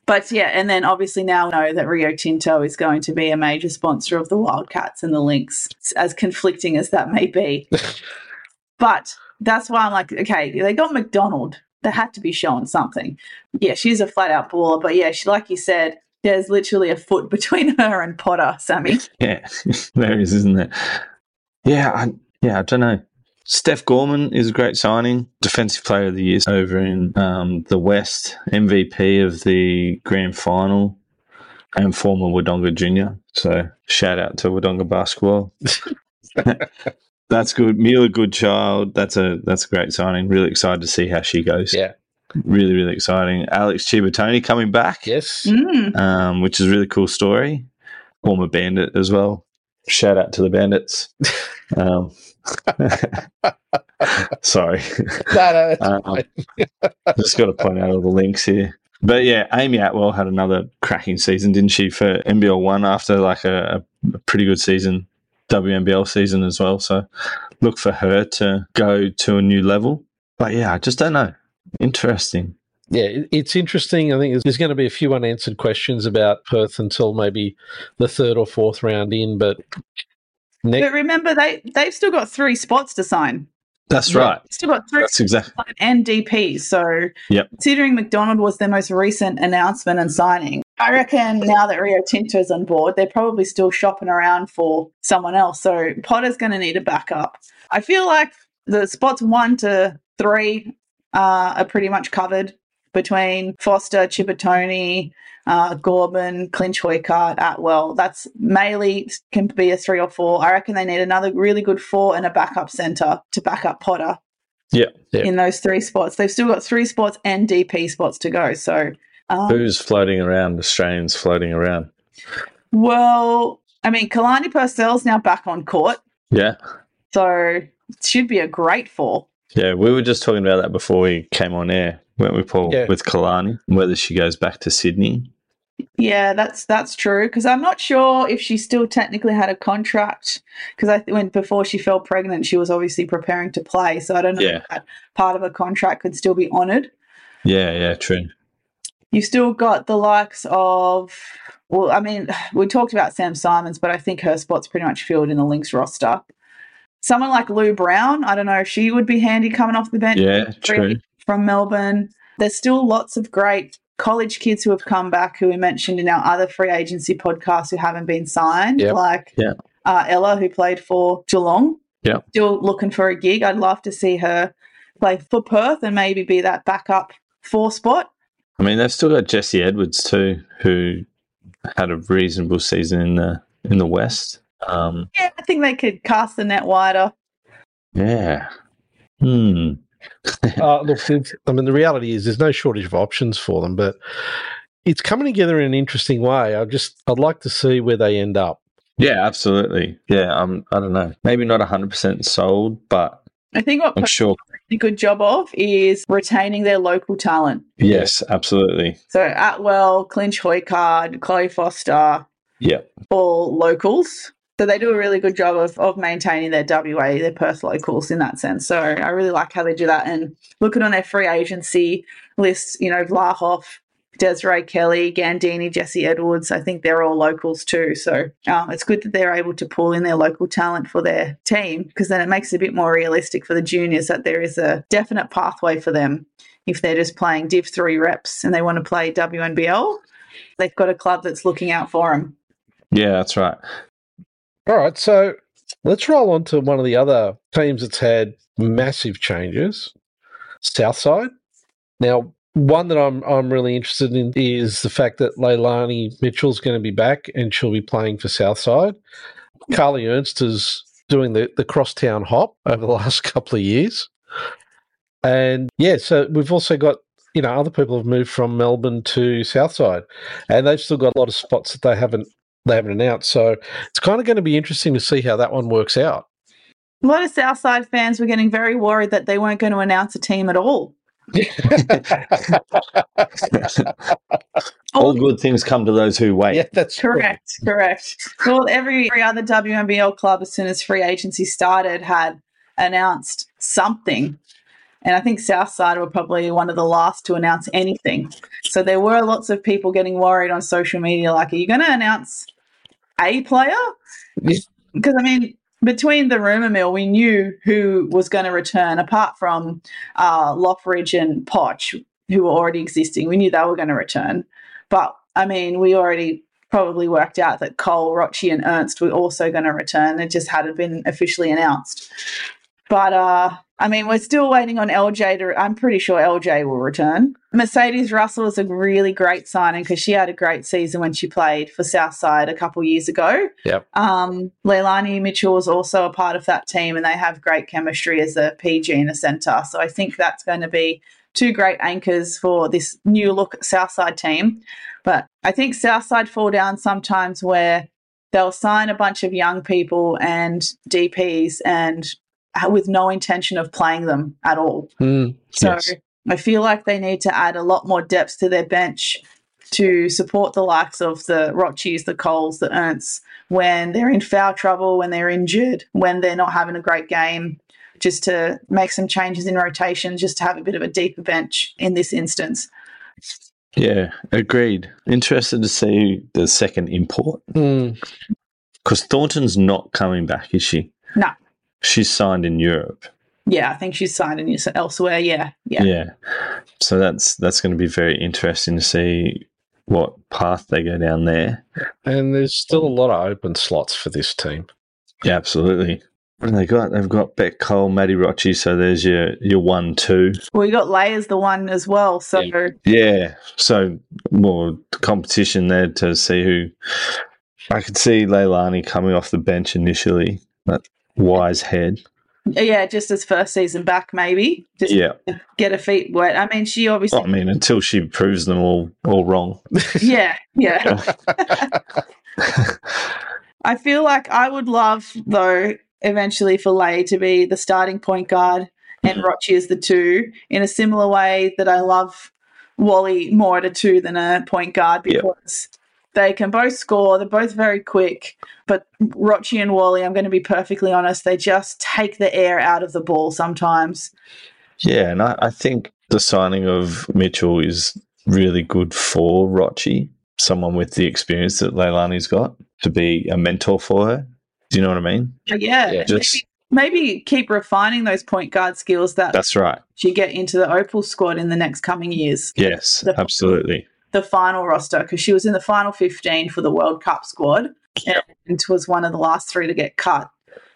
Speaker 3: But yeah, and then obviously now we know that Rio Tinto is going to be a major sponsor of the Wildcats and the Lynx, as conflicting as that may be. but that's why I'm like, okay, they got McDonald. They had to be showing something. Yeah, she's a flat out baller, but yeah, she like you said, there's literally a foot between her and Potter, Sammy.
Speaker 2: yeah, there is, isn't there? Yeah, I, yeah, I don't know. Steph Gorman is a great signing, defensive player of the year over in um, the West, MVP of the grand final, and former Wodonga junior. So shout out to Wodonga basketball. that's good. Mila Goodchild, that's a that's a great signing. Really excited to see how she goes.
Speaker 1: Yeah.
Speaker 2: really really exciting. Alex Ciabattoni coming back
Speaker 1: yes,
Speaker 3: Mm.
Speaker 2: um, which is a really cool story. Former bandit as well. Shout out to the bandits. Um, sorry,
Speaker 1: No, no,
Speaker 2: Um,
Speaker 1: fine.
Speaker 2: just got to point out all the links here. But yeah, Amy Atwell had another cracking season, didn't she, for NBL one after like a, a pretty good season, WNBL season as well. So look for her to go to a new level. But yeah, I just don't know. Interesting.
Speaker 1: yeah, it's interesting. I think there's going to be a few unanswered questions about Perth until maybe the third or fourth round in, but
Speaker 3: But remember, they they've still got three spots to sign.
Speaker 2: That's
Speaker 1: Yeah.
Speaker 2: right.
Speaker 3: Still got three
Speaker 2: That's exactly.
Speaker 3: and DP. So
Speaker 2: Yep.
Speaker 3: considering McDonald was their most recent announcement and signing, I reckon now that Rio Tinto's on board, they're probably still shopping around for someone else. So Potter's going to need a backup. I feel like the spots one to three uh, are pretty much covered between Foster, Ciabattoni, uh, Gorman, Clinch Hoykart, Atwell. That's Maley can be a three or four. I reckon they need another really good four and a backup centre to back up Potter
Speaker 1: Yeah.
Speaker 3: in those three spots. They've still got three spots and DP spots to go. So, um,
Speaker 2: Who's floating around? Australians floating around.
Speaker 3: well, I mean, Kalani Purcell's now back on court,
Speaker 2: Yeah.
Speaker 3: so it should be a great four.
Speaker 2: Yeah, we were just talking about that before we came on air, weren't we, Paul?
Speaker 1: Yeah.
Speaker 2: With Kalani, whether she goes back to Sydney.
Speaker 3: Yeah, that's that's true. Because I'm not sure if she still technically had a contract. Because I when before she fell pregnant, she was obviously preparing to play. So I don't know
Speaker 2: Yeah.
Speaker 3: if that part of a contract could still be honoured.
Speaker 2: Yeah, yeah, true.
Speaker 3: You've still got the likes of, well, I mean, we talked about Sam Simons, but I think her spot's pretty much filled in the Lynx roster. someone like Lou Brown, I don't know if she would be handy coming off the bench.
Speaker 2: Yeah, true.
Speaker 3: From Melbourne. There's still lots of great college kids who have come back who we mentioned in our other free agency podcast who haven't been signed,
Speaker 1: Yep.
Speaker 3: like
Speaker 2: Yeah.
Speaker 3: uh, Ella, who played for Geelong.
Speaker 2: Yeah.
Speaker 3: Still looking for a gig. I'd love to see her play for Perth and maybe be that backup four spot.
Speaker 2: I mean, they've still got Jesse Edwards too, who had a reasonable season in the in the West. Um,
Speaker 3: Yeah, I think they could cast the net wider.
Speaker 2: yeah. Hmm.
Speaker 1: uh, look, I mean, the reality is there's no shortage of options for them, but it's coming together in an interesting way. I just, I'd like to see where they end up.
Speaker 2: Yeah, absolutely. Yeah, um, I don't know. Maybe not hundred percent sold, but
Speaker 3: I think what
Speaker 2: I'm
Speaker 3: Perth
Speaker 2: sure.
Speaker 3: did a good job of is retaining their local talent.
Speaker 2: Yes, absolutely.
Speaker 3: So Atwell, Clinch Hoycard, Chloe Foster,
Speaker 2: Yeah.
Speaker 3: all locals. So they do a really good job of, of maintaining their WA, their Perth locals in that sense. So I really like how they do that. And looking on their free agency list, you know, Vlahoff, Desiree Kelly, Gandini, Jesse Edwards, I think they're all locals too. So um, it's good that they're able to pull in their local talent for their team because then it makes it a bit more realistic for the juniors that there is a definite pathway for them if they're just playing Div 3 reps and they want to play WNBL. They've got a club that's looking out for them.
Speaker 2: Yeah, that's right.
Speaker 1: All right, so let's roll on to one of the other teams that's had massive changes, Southside. Now, one that I'm I'm really interested in is the fact that Leilani Mitchell's going to be back and she'll be playing for Southside. Carly Ernst is doing the, the crosstown hop over the last couple of years. And yeah, so we've also got, you know, other people have moved from Melbourne to Southside and they've still got a lot of spots that they haven't they haven't announced. So it's kind of going to be interesting to see how that one works out.
Speaker 3: A lot of Southside fans were getting very worried that they weren't going to announce a team at all.
Speaker 2: All good things come to those who wait.
Speaker 1: yeah, that's right.
Speaker 3: Correct, correct. Well, every, every other WNBL club, as soon as free agency started, had announced something. And I think Southside were probably one of the last to announce anything. So there were lots of people getting worried on social media like, are you going to announce a player?
Speaker 1: Yeah.
Speaker 3: Because, I mean, between the rumour mill, we knew who was going to return, apart from uh, Loughridge and Potch, who were already existing. We knew they were going to return. But, I mean, we already probably worked out that Cole, Rocci, and Ernst were also going to return. It just hadn't been officially announced. But uh, I mean, we're still waiting on LJ to. I'm pretty sure LJ will return. Mercedes Russell is a really great signing because she had a great season when she played for Southside a couple years ago.
Speaker 1: Yep.
Speaker 3: Um, Leilani Mitchell is also a part of that team, and they have great chemistry as a PG and a centre. So I think that's going to be two great anchors for this new look Southside team. But I think Southside fall down sometimes where they'll sign a bunch of young people and DPs and with no intention of playing them at all.
Speaker 1: Mm,
Speaker 3: So
Speaker 2: Yes.
Speaker 3: I feel like they need to add a lot more depth to their bench to support the likes of the Roccis, the Coles, the Ernsts when they're in foul trouble, when they're injured, when they're not having a great game, just to make some changes in rotation, just to have a bit of a deeper bench in this instance.
Speaker 2: Yeah, agreed. Interested to see the second import
Speaker 1: mm.
Speaker 2: because Thornton's not coming back, is she?
Speaker 3: No.
Speaker 2: She's signed in Europe.
Speaker 3: Yeah, I think she's signed in elsewhere. Yeah, yeah.
Speaker 2: Yeah. So that's that's going to be very interesting to see what path they go down there.
Speaker 1: And there's still a lot of open slots for this team.
Speaker 2: Yeah, absolutely. What have they got? They've got Beck Cole, Maddie Rocci. So there's your your one two.
Speaker 3: Well, you got Layers the one as well. So
Speaker 2: Yeah. So more competition there to see who. I could see Leilani coming off the bench initially. That wise head.
Speaker 3: yeah, just as first season back, maybe just
Speaker 2: Yeah.
Speaker 3: get her feet wet. I mean, she obviously
Speaker 2: I mean, until she proves them all all wrong.
Speaker 3: yeah, yeah. I feel like I would love though eventually for Lay to be the starting point guard and
Speaker 2: Mhm.
Speaker 3: Rocci as the two in a similar way that I love Wally more at a two than a point guard because they can both score. They're both very quick, but Rocci and Wally, I'm going to be perfectly honest, they just take the air out of the ball sometimes.
Speaker 2: Yeah, and I, I think the signing of Mitchell is really good for Rocci, someone with the experience that Leilani's got to be a mentor for her. Do you know what I mean?
Speaker 3: Oh, yeah,
Speaker 1: Yeah.
Speaker 2: Just
Speaker 3: maybe keep refining those point guard skills that
Speaker 2: That's right.
Speaker 3: she get into the Opal squad in the next coming years.
Speaker 2: Yes,
Speaker 3: The-
Speaker 2: absolutely.
Speaker 3: The final roster because she was in the final 15 for the World Cup squad and was one of the last three to get cut.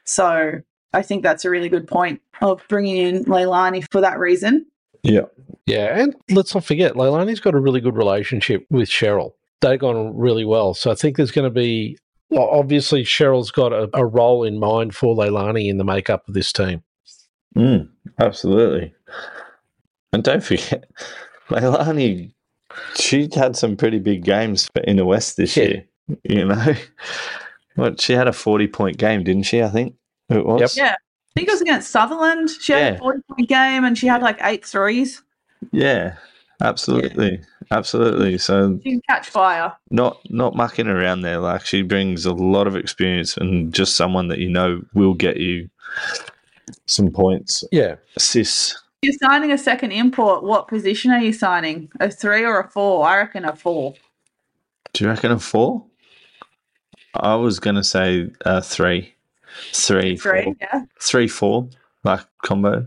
Speaker 3: So I think that's a really good point of bringing in Leilani for that reason.
Speaker 2: Yeah.
Speaker 1: Yeah, and let's not forget, Leilani's got a really good relationship with Cheryl. They've gone really well. So I think there's going to be, well, obviously, Cheryl's got a, a role in mind for Leilani in the makeup of this team.
Speaker 2: Mm, absolutely. And don't forget, Leilani, she had some pretty big games for in the West this
Speaker 1: Yeah.
Speaker 2: year. You know, what she had a forty-point game, didn't she? I think it was.
Speaker 3: Yeah. I think it was against Sutherland. She had a 40 point game and she had like eight threes.
Speaker 2: Yeah, absolutely, absolutely. So
Speaker 3: She can catch fire.
Speaker 2: not not mucking around there. Like she brings a lot of experience and just someone that you know will get you some points,
Speaker 1: Yeah.
Speaker 2: assists.
Speaker 3: You're signing a second import. What position are you signing? A three or a four? I reckon a four.
Speaker 2: Do you reckon a four? I was gonna say uh, three, three,
Speaker 3: Three,
Speaker 2: four.
Speaker 3: yeah.
Speaker 2: three, four, like combo,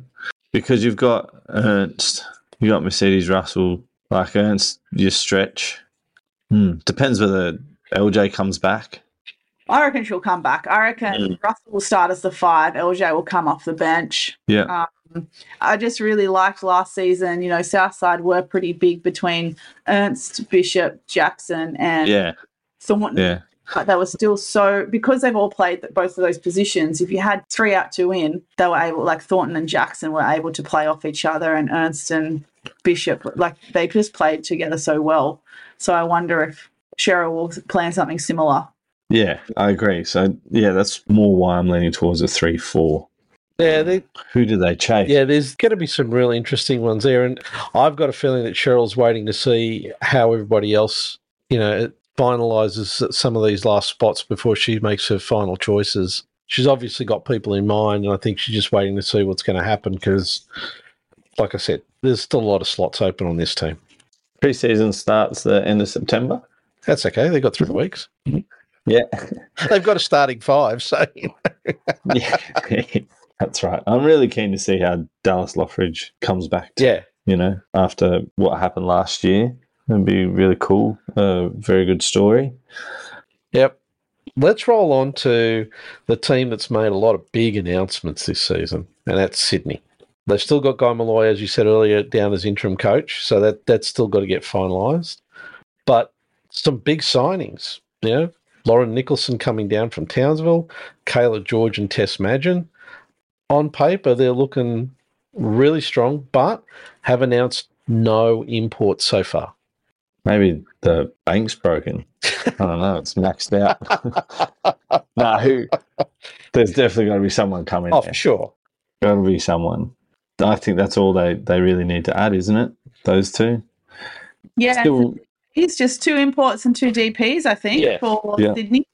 Speaker 2: because you've got Ernst, you got Mercedes Russell, like Ernst, your stretch. Hmm. Depends whether LJ comes back.
Speaker 3: I reckon she'll come back. I reckon
Speaker 2: Mm.
Speaker 3: Russell will start as the five. LJ will come off the bench.
Speaker 2: Yeah,
Speaker 3: I just really liked last season. You know, Southside were pretty big between Ernst, Bishop, Jackson, and
Speaker 2: yeah,
Speaker 3: Thornton.
Speaker 2: yeah,
Speaker 3: But they were still so because they've all played both of those positions. If you had three out, two in, they were able, like Thornton and Jackson, were able to play off each other, and Ernst and Bishop, like they just played together so well. So I wonder if Cheryl will plan something similar.
Speaker 2: yeah. I agree. So yeah, that's more why I'm leaning towards a three-four.
Speaker 1: Yeah, they,
Speaker 2: Who do they chase?
Speaker 1: yeah, there's going to be some really interesting ones there. And I've got a feeling that Cheryl's waiting to see how everybody else, you know, finalizes some of these last spots before she makes her final choices. She's obviously got people in mind, and I think she's just waiting to see what's going to happen because, like I said, there's still a lot of slots open on this team.
Speaker 2: Preseason starts the end of September.
Speaker 1: That's okay. They've got three weeks.
Speaker 2: Yeah,
Speaker 1: They've got a starting five. So,
Speaker 2: yeah, that's right. I'm really keen to see how Dallas Loughridge comes back. To,
Speaker 1: yeah.
Speaker 2: you know, after what happened last year, it'd be really cool. A very good story.
Speaker 1: Yep. Let's roll on to the team that's made a lot of big announcements this season, and that's Sydney. They've still got Guy Molloy, as you said earlier, down as interim coach, so that that's still got to get finalised. But some big signings, you know, Lauren Nicholson coming down from Townsville, Cayla George and Tess Madgen. On paper, they're looking really strong, but have announced no imports so far.
Speaker 2: Maybe the bank's broken. I don't know. It's maxed out. no, who? There's definitely got to be someone coming.
Speaker 1: Oh,
Speaker 2: there.
Speaker 1: for sure.
Speaker 2: Got to be someone. I think that's all they, they really need to add, isn't it? Those two.
Speaker 3: Yeah,
Speaker 2: Still,
Speaker 3: it's just two imports and two DPs, I think,
Speaker 1: Yeah.
Speaker 3: for
Speaker 2: Yeah.
Speaker 3: Sydney.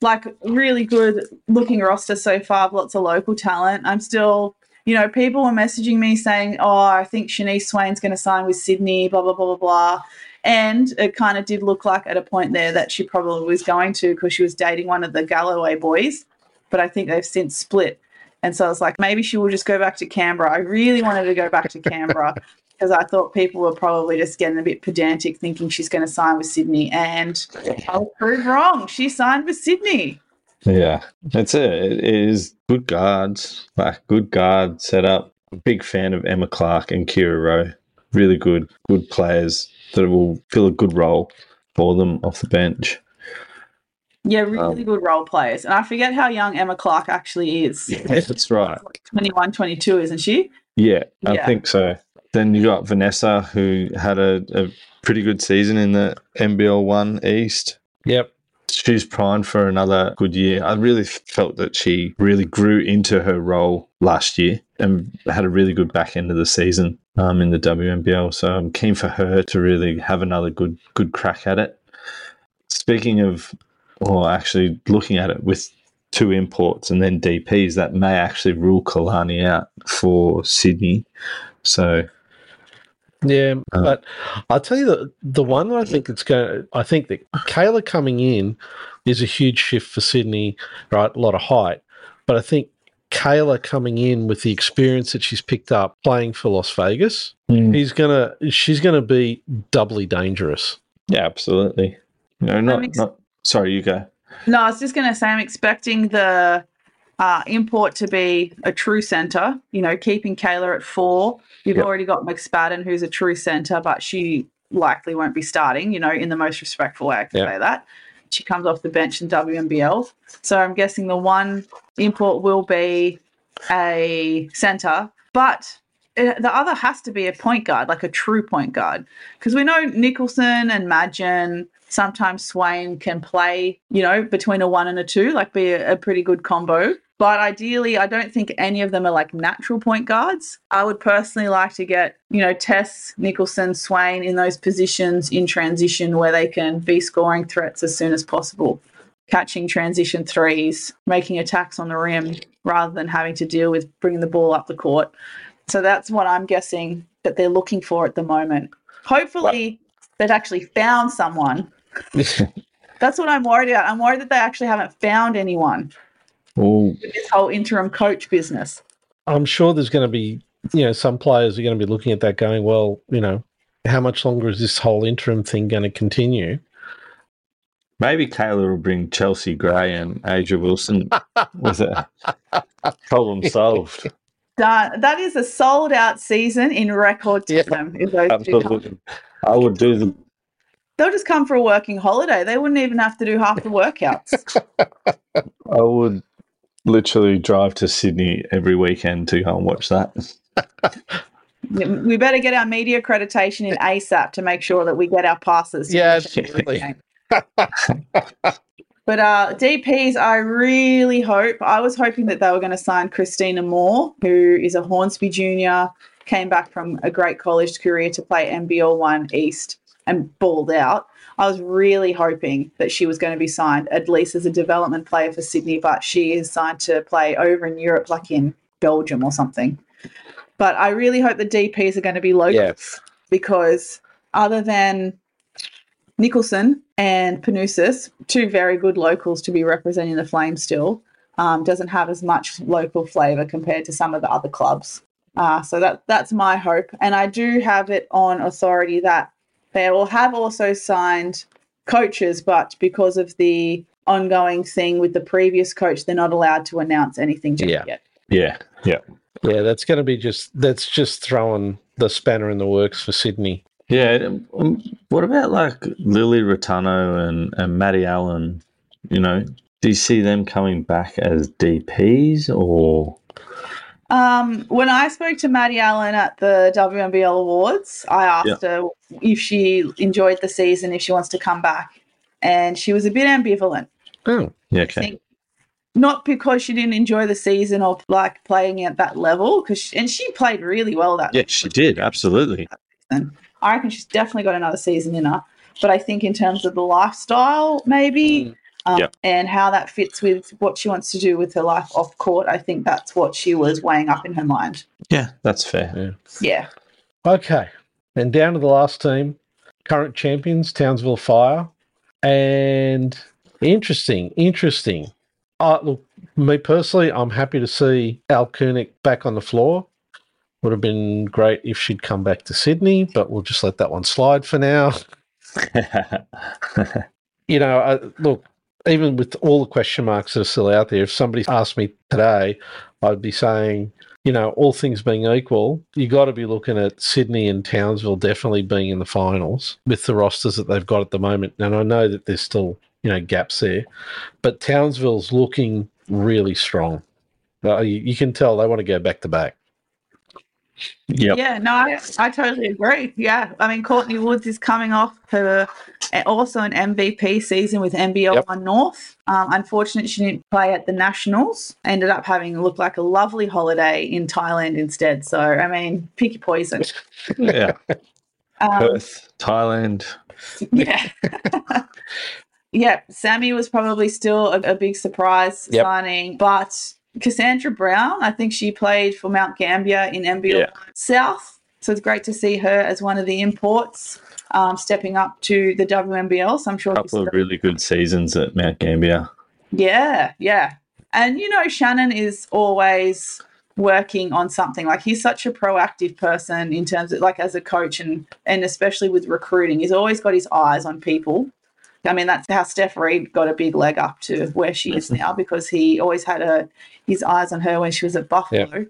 Speaker 3: Like really good looking roster so far, lots of local talent. I'm still, you know, people were messaging me saying, "Oh, I think Shanice Swain's going to sign with Sydney," blah blah blah blah blah. And it kind of did look like at a point there that she probably was going to because she was dating one of the Galloway boys. But I think they've since split. And so I was like, maybe she will just go back to Canberra. I really wanted to go back to Canberra because I thought people were probably just getting a bit pedantic thinking she's going to sign with Sydney. And I was proved wrong. She signed with Sydney.
Speaker 2: yeah, that's it. It is good guards, like good guard setup. Big fan of Emma Clark and Kira Rowe. Really good, good players that will fill a good role for them off the bench.
Speaker 3: Yeah, really
Speaker 2: Um,
Speaker 3: good role players. And I forget how young Emma Clark actually is.
Speaker 2: that's right.
Speaker 3: 21, 22, isn't she?
Speaker 2: Yeah, I think so. Then you got Vanessa, who had a, a pretty good season in the NBL One East.
Speaker 1: Yep.
Speaker 2: She's primed for another good year. I really felt that she really grew into her role last year and had a really good back end of the season um, in the WNBL. So I'm keen for her to really have another good good crack at it. Speaking of, or actually looking at it with two imports and then DPs, that may actually rule Kalani out for Sydney. So
Speaker 1: Yeah,
Speaker 2: Uh,
Speaker 1: but I'll tell you the the one that I think it's going. I think that Cayla coming in is a huge shift for Sydney. Right, a lot of height, but I think Cayla coming in with the experience that she's picked up playing for Las Vegas,
Speaker 2: Mm.
Speaker 1: he's gonna she's gonna be doubly dangerous.
Speaker 2: Yeah, absolutely. No, not
Speaker 3: ex-
Speaker 2: not. Sorry, you go.
Speaker 3: No, I was just going to say I'm expecting the uh, import to be a true centre. You know, keeping Cayla at four. You've
Speaker 2: Yep.
Speaker 3: already got McSpadden, who's a true centre, but she likely won't be starting. You know, in the most respectful way I can
Speaker 1: Yep.
Speaker 3: say that. She comes off the bench in WNBL, so I'm guessing the one import will be a centre, but. uh, The other has to be a point guard, like a true point guard, because we know Nicholson and Madgen, sometimes Swain can play, you know, between a one and a two, like be a, a pretty good combo. But ideally, I don't think any of them are like natural point guards. I would personally like to get, you know, Tess, Nicholson, Swain in those positions in transition where they can be scoring threats as soon as possible, catching transition threes, making attacks on the rim rather than having to deal with bringing the ball up the court. So that's what I'm guessing that they're looking for at the moment. Hopefully, they've actually found someone that's what I'm worried about. I'm worried that they actually haven't found anyone
Speaker 2: Well,
Speaker 3: with this whole interim coach business.
Speaker 1: I'm sure there's going to be, you know, some players are going to be looking at that going, well, you know, how much longer is this whole interim thing going to continue?
Speaker 2: maybe Cayla will bring Chelsea Gray and A'ja Wilson with it. Problem solved.
Speaker 3: Done. That is a sold out season in record time. if those two come.
Speaker 2: Absolutely. I would do the
Speaker 3: They'll just come for a working holiday. They wouldn't even have to do half the workouts.
Speaker 2: I would literally drive to Sydney every weekend to go and watch that.
Speaker 3: we better get our media accreditation in ASAP to make sure that we get our passes.
Speaker 1: Yeah, absolutely.
Speaker 3: But uh, DPs, I really hope. I was hoping that they were going to sign Christina Moore, who is a Hornsby junior, came back from a great college career to play NBL One East and balled out. I was really hoping that she was going to be signed, at least as a development player for Sydney, but she is signed to play over in Europe, like in Belgium or something. But I really hope the DPs are going to be local because other than Nicholson and Panousis, two very good locals to be representing the Flames still, um, doesn't have as much local flavour compared to some of the other clubs. Uh, so that that's my hope, and I do have it on authority that they will have also signed coaches, but because of the ongoing thing with the previous coach, they're not allowed to announce anything just
Speaker 1: Yeah.
Speaker 3: yet.
Speaker 2: Yeah, yeah.
Speaker 1: Yeah, that's going to be just, that's just throwing the spanner in the works for Sydney.
Speaker 2: Yeah. um, What about like Lily Rotano and, and Maddie Allen? You know, do you see them coming back as DPs or?
Speaker 3: Um, when I spoke to Maddie Allen at the WNBL Awards, I asked her if she enjoyed the season, if she wants to come back, and she was a bit ambivalent.
Speaker 1: Oh,
Speaker 2: Yeah, okay.
Speaker 3: not because she didn't enjoy the season or like playing at that level, because and she played really well that
Speaker 2: Yeah, she did. Absolutely.
Speaker 3: I reckon she's definitely got another season in her. But I think in terms of the lifestyle, maybe, um,
Speaker 2: Yep.
Speaker 3: and how that fits with what she wants to do with her life off court, I think that's what she was weighing up in her mind.
Speaker 2: Yeah, that's fair.
Speaker 3: Yeah.
Speaker 1: Okay. And down to the last team, current champions, Townsville Fire. And interesting, interesting. Uh, look, me personally, I'm happy to see Al Kunek back on the floor. Would have been great if she'd come back to Sydney, but we'll just let that one slide for now. You know, uh, look, even with all the question marks that are still out there, if somebody asked me today, I'd be saying, you know, all things being equal, you got to be looking at Sydney and Townsville definitely being in the finals with the rosters that they've got at the moment. And I know that there's still, you know, gaps there, but Townsville's looking really strong. Uh, you, you can tell they want to go back to back.
Speaker 2: Yep.
Speaker 3: Yeah, no, I, I totally agree. Yeah, I mean, Courtney Woods is coming off her uh, also an MVP season with NBL
Speaker 1: Yep.
Speaker 3: One North. Um, unfortunately, she didn't play at the Nationals. Ended up having looked like a lovely holiday in Thailand instead. So, I mean, pick your poison.
Speaker 2: Yeah.
Speaker 3: Um,
Speaker 2: Perth, Thailand.
Speaker 3: yeah. yeah, Sammy was probably still a, a big surprise
Speaker 1: Yep.
Speaker 3: signing, but Cassandra Brown, I think she played for Mount Gambier in NBL
Speaker 2: Yeah.
Speaker 3: South. So it's great to see her as one of the imports um, stepping up to the WNBL. So I'm sure.
Speaker 2: A couple of really good seasons at Mount Gambier.
Speaker 3: yeah, yeah. And you know, Shannon is always working on something. Like he's such a proactive person in terms of like as a coach and and especially with recruiting. He's always got his eyes on people. I mean, that's how Steph Reid got a big leg up to where she is mm-hmm. now because he always had her his eyes on her when she was at Buffalo.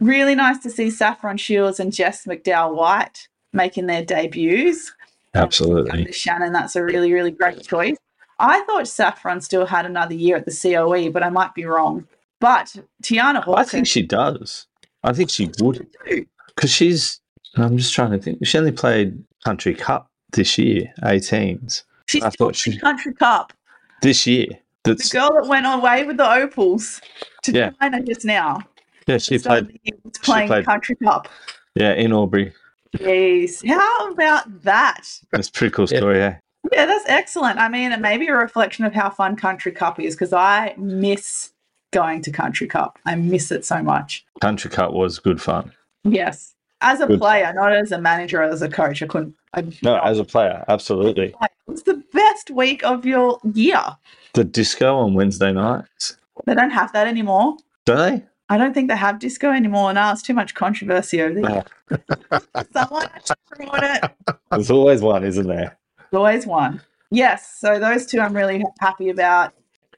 Speaker 3: Really nice to see Saffron Shields and Jess McDowell White making their debuts.
Speaker 2: Um, Absolutely.
Speaker 3: Under Shannon, that's a really, really great choice. I thought Saffron still had another year at the COE, but I might be wrong. But Tianna Hawkins,
Speaker 2: I think she does. I think she would. Because she's, I'm just trying to think. She only played Country Cup this year, 18s.
Speaker 3: She's
Speaker 2: I thought she-
Speaker 3: in Country Cup.
Speaker 2: This year.
Speaker 3: The girl that went away with the opals to
Speaker 2: Yeah.
Speaker 3: China just now.
Speaker 2: yeah, she played,
Speaker 3: was playing
Speaker 2: played-
Speaker 3: Country Cup.
Speaker 2: yeah, in Albury.
Speaker 3: Yes. How about that?
Speaker 2: That's a pretty cool story, yeah.
Speaker 3: Yeah, that's excellent. I mean, it may be a reflection of how fun Country Cup is because I miss going to Country Cup. I miss it so much.
Speaker 2: Country Cup was good fun.
Speaker 3: Yes. As a
Speaker 2: Good.
Speaker 3: player, not as a manager or as a coach, I couldn't. I,
Speaker 2: No, as a player, absolutely.
Speaker 3: it's the best week of your year.
Speaker 2: The disco on Wednesday nights.
Speaker 3: They don't have that anymore.
Speaker 2: Do they?
Speaker 3: I don't think they have disco anymore. Now it's too much controversy over there. Ah. Someone has to promote it.
Speaker 2: There's always one, isn't there?
Speaker 3: There's always one. Yes, so those two I'm really happy about.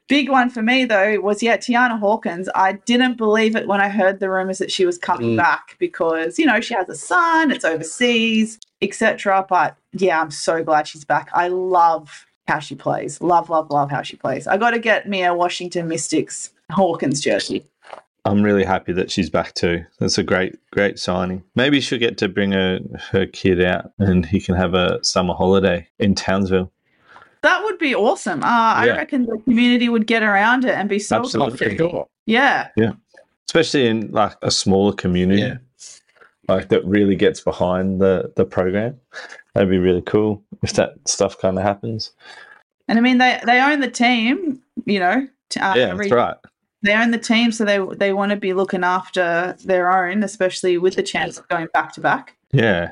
Speaker 3: Big one for me though was yeah, Tianna Hawkins. I didn't believe it when I heard the rumors that she was coming
Speaker 4: Mm.
Speaker 3: back because you know she has a son, it's overseas, etc. But yeah, I'm so glad she's back. I love how she plays. Love, love, love how she plays. I got to get me a Washington Mystics Hawkins jersey.
Speaker 2: I'm really happy that she's back too. That's a great, great signing. Maybe she'll get to bring her, her kid out and he can have a summer holiday in Townsville.
Speaker 3: That would be awesome. Uh, I
Speaker 2: Yeah.
Speaker 3: reckon the community would get around it and be so
Speaker 2: Absolutely.
Speaker 4: For sure.
Speaker 3: Yeah,
Speaker 2: Especially in like a smaller community.
Speaker 4: Yeah.
Speaker 2: Like that really gets behind the, the program. That'd be really cool if that stuff kind of happens.
Speaker 3: and I mean they they own the team. You know, t- uh,
Speaker 2: yeah, that's right.
Speaker 3: they own the team, so they they want to be looking after their own, especially with the chance of going back to back.
Speaker 2: Yeah.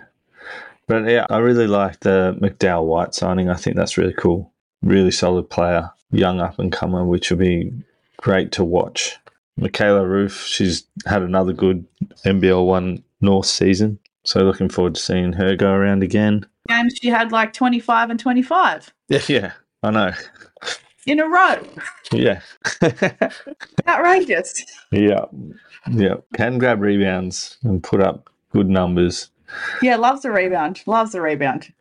Speaker 2: But yeah, I really like the McDowell White signing. I think that's really cool. Really solid player, young up and comer, which will be great to watch. Michaela Roof, she's had another good NBL one North season. So looking forward to seeing her go around again.
Speaker 3: Games she had like twenty five and twenty five
Speaker 2: Yeah, yeah, I know.
Speaker 3: in a row.
Speaker 2: Yeah.
Speaker 3: Outrageous.
Speaker 2: yeah. Yeah. Can grab rebounds and put up good numbers.
Speaker 3: Yeah, loves a rebound. Loves a rebound.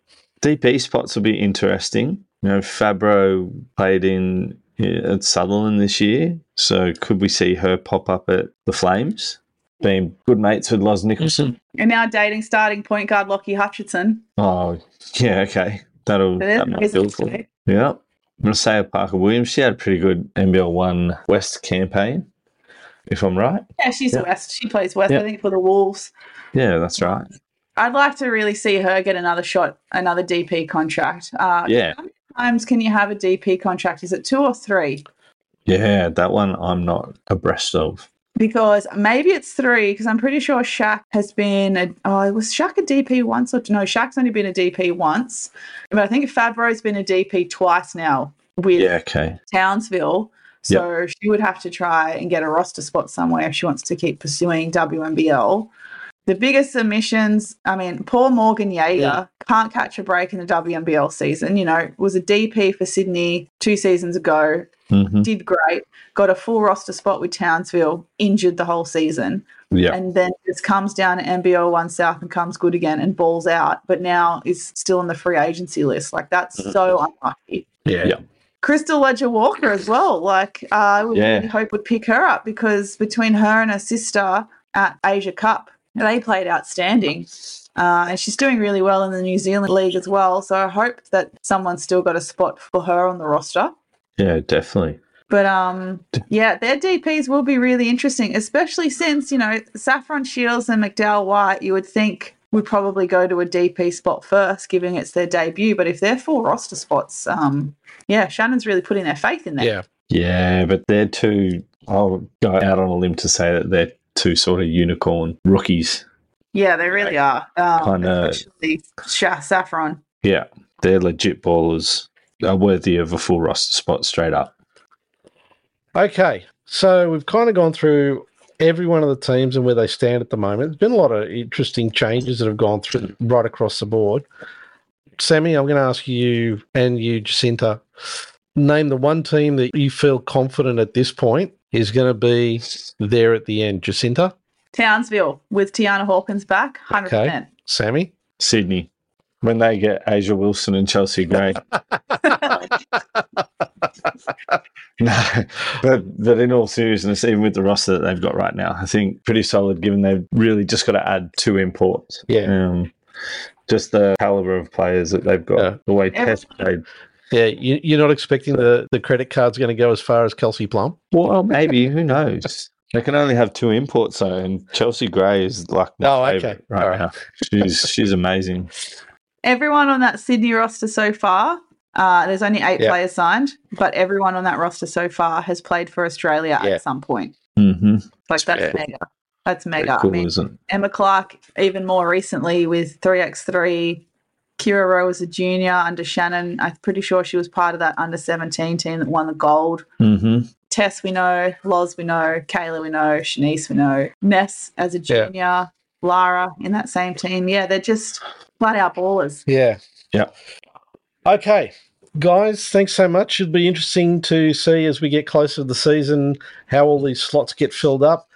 Speaker 2: DP spots will be interesting. You know, Fabro played in yeah, at Sutherland this year, so could we see her pop up at the Flames? Being good mates with Loz Nicholson. Mm-hmm.
Speaker 3: And now dating starting point guard Lockie Hutchinson.
Speaker 2: Oh, yeah, okay, that'll that might
Speaker 3: reason
Speaker 2: feel
Speaker 3: to
Speaker 2: cool.
Speaker 3: say.
Speaker 2: Yeah, Marseille Parker Williams. She had a pretty good NBL One West campaign, if I'm right.
Speaker 3: Yeah, she's
Speaker 2: Yeah.
Speaker 3: West. She plays West,
Speaker 2: Yeah.
Speaker 3: I think, for the Wolves.
Speaker 2: Yeah, that's right.
Speaker 3: I'd like to really see her get another shot, another DP contract. Uh,
Speaker 2: Yeah,
Speaker 3: How many times can you have a DP contract? Is it two or three?
Speaker 2: yeah, that one I'm not abreast of.
Speaker 3: Because maybe it's three, because I'm pretty sure Shaq has been a oh, was Shaq a DP once or no, Shaq's only been a DP once. But I think Fabro's been a DP twice now with
Speaker 2: Yeah, okay.
Speaker 3: Townsville. So she would have to try and get a roster spot somewhere if she wants to keep pursuing WNBL. The biggest submissions, I mean, poor Morgan Yeager
Speaker 4: Yeah.
Speaker 3: can't catch a break in the WNBL season. You know, was a DP for Sydney two seasons ago,
Speaker 2: hmm
Speaker 3: did great, got a full roster spot with Townsville, injured the whole season,
Speaker 2: Yeah,
Speaker 3: and then just comes down to NBL one South and comes good again and balls out, but now is still on the free agency list. Like that's
Speaker 2: Mhm.
Speaker 3: so unlucky.
Speaker 4: Yeah.
Speaker 2: Yeah.
Speaker 3: Krystal Leger Walker as well. Like uh, I would
Speaker 2: Yeah.
Speaker 3: really hope would pick her up because between her and her sister at Asia Cup, they played outstanding. Uh, and she's doing really well in the New Zealand League as well. So I hope that someone's still got a spot for her on the roster.
Speaker 2: yeah, definitely.
Speaker 3: But um, yeah, their DPs will be really interesting, especially since you know Saffron Shields and McDowell White. You would think would probably go to a DP spot first, given it's their debut. But if they're full roster spots, um, yeah, Shannon's really putting their faith in that.
Speaker 4: Yeah.
Speaker 2: Yeah, but they're two. I'll go out on a limb to say that they're two sort of unicorn rookies.
Speaker 3: Yeah, they really are. Um,
Speaker 2: Kinda-
Speaker 3: especially Saffron.
Speaker 2: Yeah, they're legit ballers. Are worthy of a full roster spot straight up.
Speaker 4: Okay.
Speaker 1: So we've kind of gone through every one of the teams and where they stand at the moment. There's been a lot of interesting changes that have gone through right across the board. Sammy, I'm going to ask you and you, Jacinta, name the one team that you feel confident at this point is going to be there at the end. Jacinta,
Speaker 3: Townsville with Tianna Hawkins back, 100%.
Speaker 1: Okay. Sammy,
Speaker 2: Sydney. When they get A'ja Wilson and Chelsea Gray. no, but but in all seriousness, even with the roster that they've got right now, I think pretty solid. Given they've really just got to add two imports.
Speaker 1: Yeah.
Speaker 2: Um, just the caliber of players that they've got,
Speaker 1: Yeah.
Speaker 2: the way
Speaker 3: Every-
Speaker 2: Tess played.
Speaker 1: Yeah, you, you're not expecting the, the credit card's going to go as far as Kelsey Plum?
Speaker 2: Well, maybe who knows? They can only have two imports though, and Chelsea Gray is like my
Speaker 1: Oh, okay.
Speaker 2: favourite right
Speaker 1: All right.
Speaker 2: now. She's she's amazing.
Speaker 3: Everyone on that Sydney roster so far, uh, there's only eight
Speaker 1: Yeah.
Speaker 3: players signed, but everyone on that roster so far has played for Australia
Speaker 1: Yeah.
Speaker 3: at some point.
Speaker 2: Mm-hmm.
Speaker 3: Like that's
Speaker 1: Yeah.
Speaker 3: mega. That's mega.
Speaker 2: cool,
Speaker 3: I mean,
Speaker 2: isn't?
Speaker 3: Emma Clark, even more recently with 3x3. Kira Rowe was a junior under Shannon. I'm pretty sure she was part of that under 17 team that won the gold.
Speaker 2: Mm-hmm.
Speaker 3: Tess, we know. Loz, we know. Cayla, we know. Shanice, we know. Ness as a
Speaker 1: Yeah.
Speaker 3: junior. Lara in that same team. Yeah, they're just flat out ballers.
Speaker 1: Yeah.
Speaker 2: Yeah.
Speaker 1: Okay. Guys, thanks so much. It'll be interesting to see as we get closer to the season how all these slots get filled up.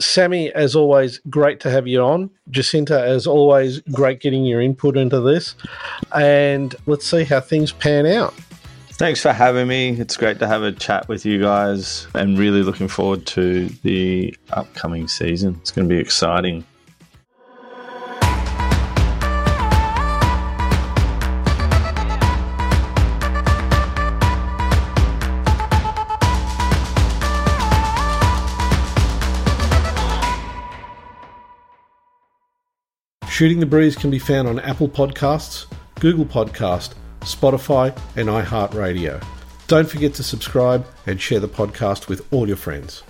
Speaker 1: Sammy, as always, great to have you on. Jacinta, as always, great getting your input into this. And let's see how things pan out.
Speaker 2: Thanks for having me. It's great to have a chat with you guys and really looking forward to the upcoming season. It's going to be exciting.
Speaker 5: Shooting the Breeze can be found on Apple Podcasts, Google Podcast, Spotify, and iHeartRadio. Don't forget to subscribe and share the podcast with all your friends.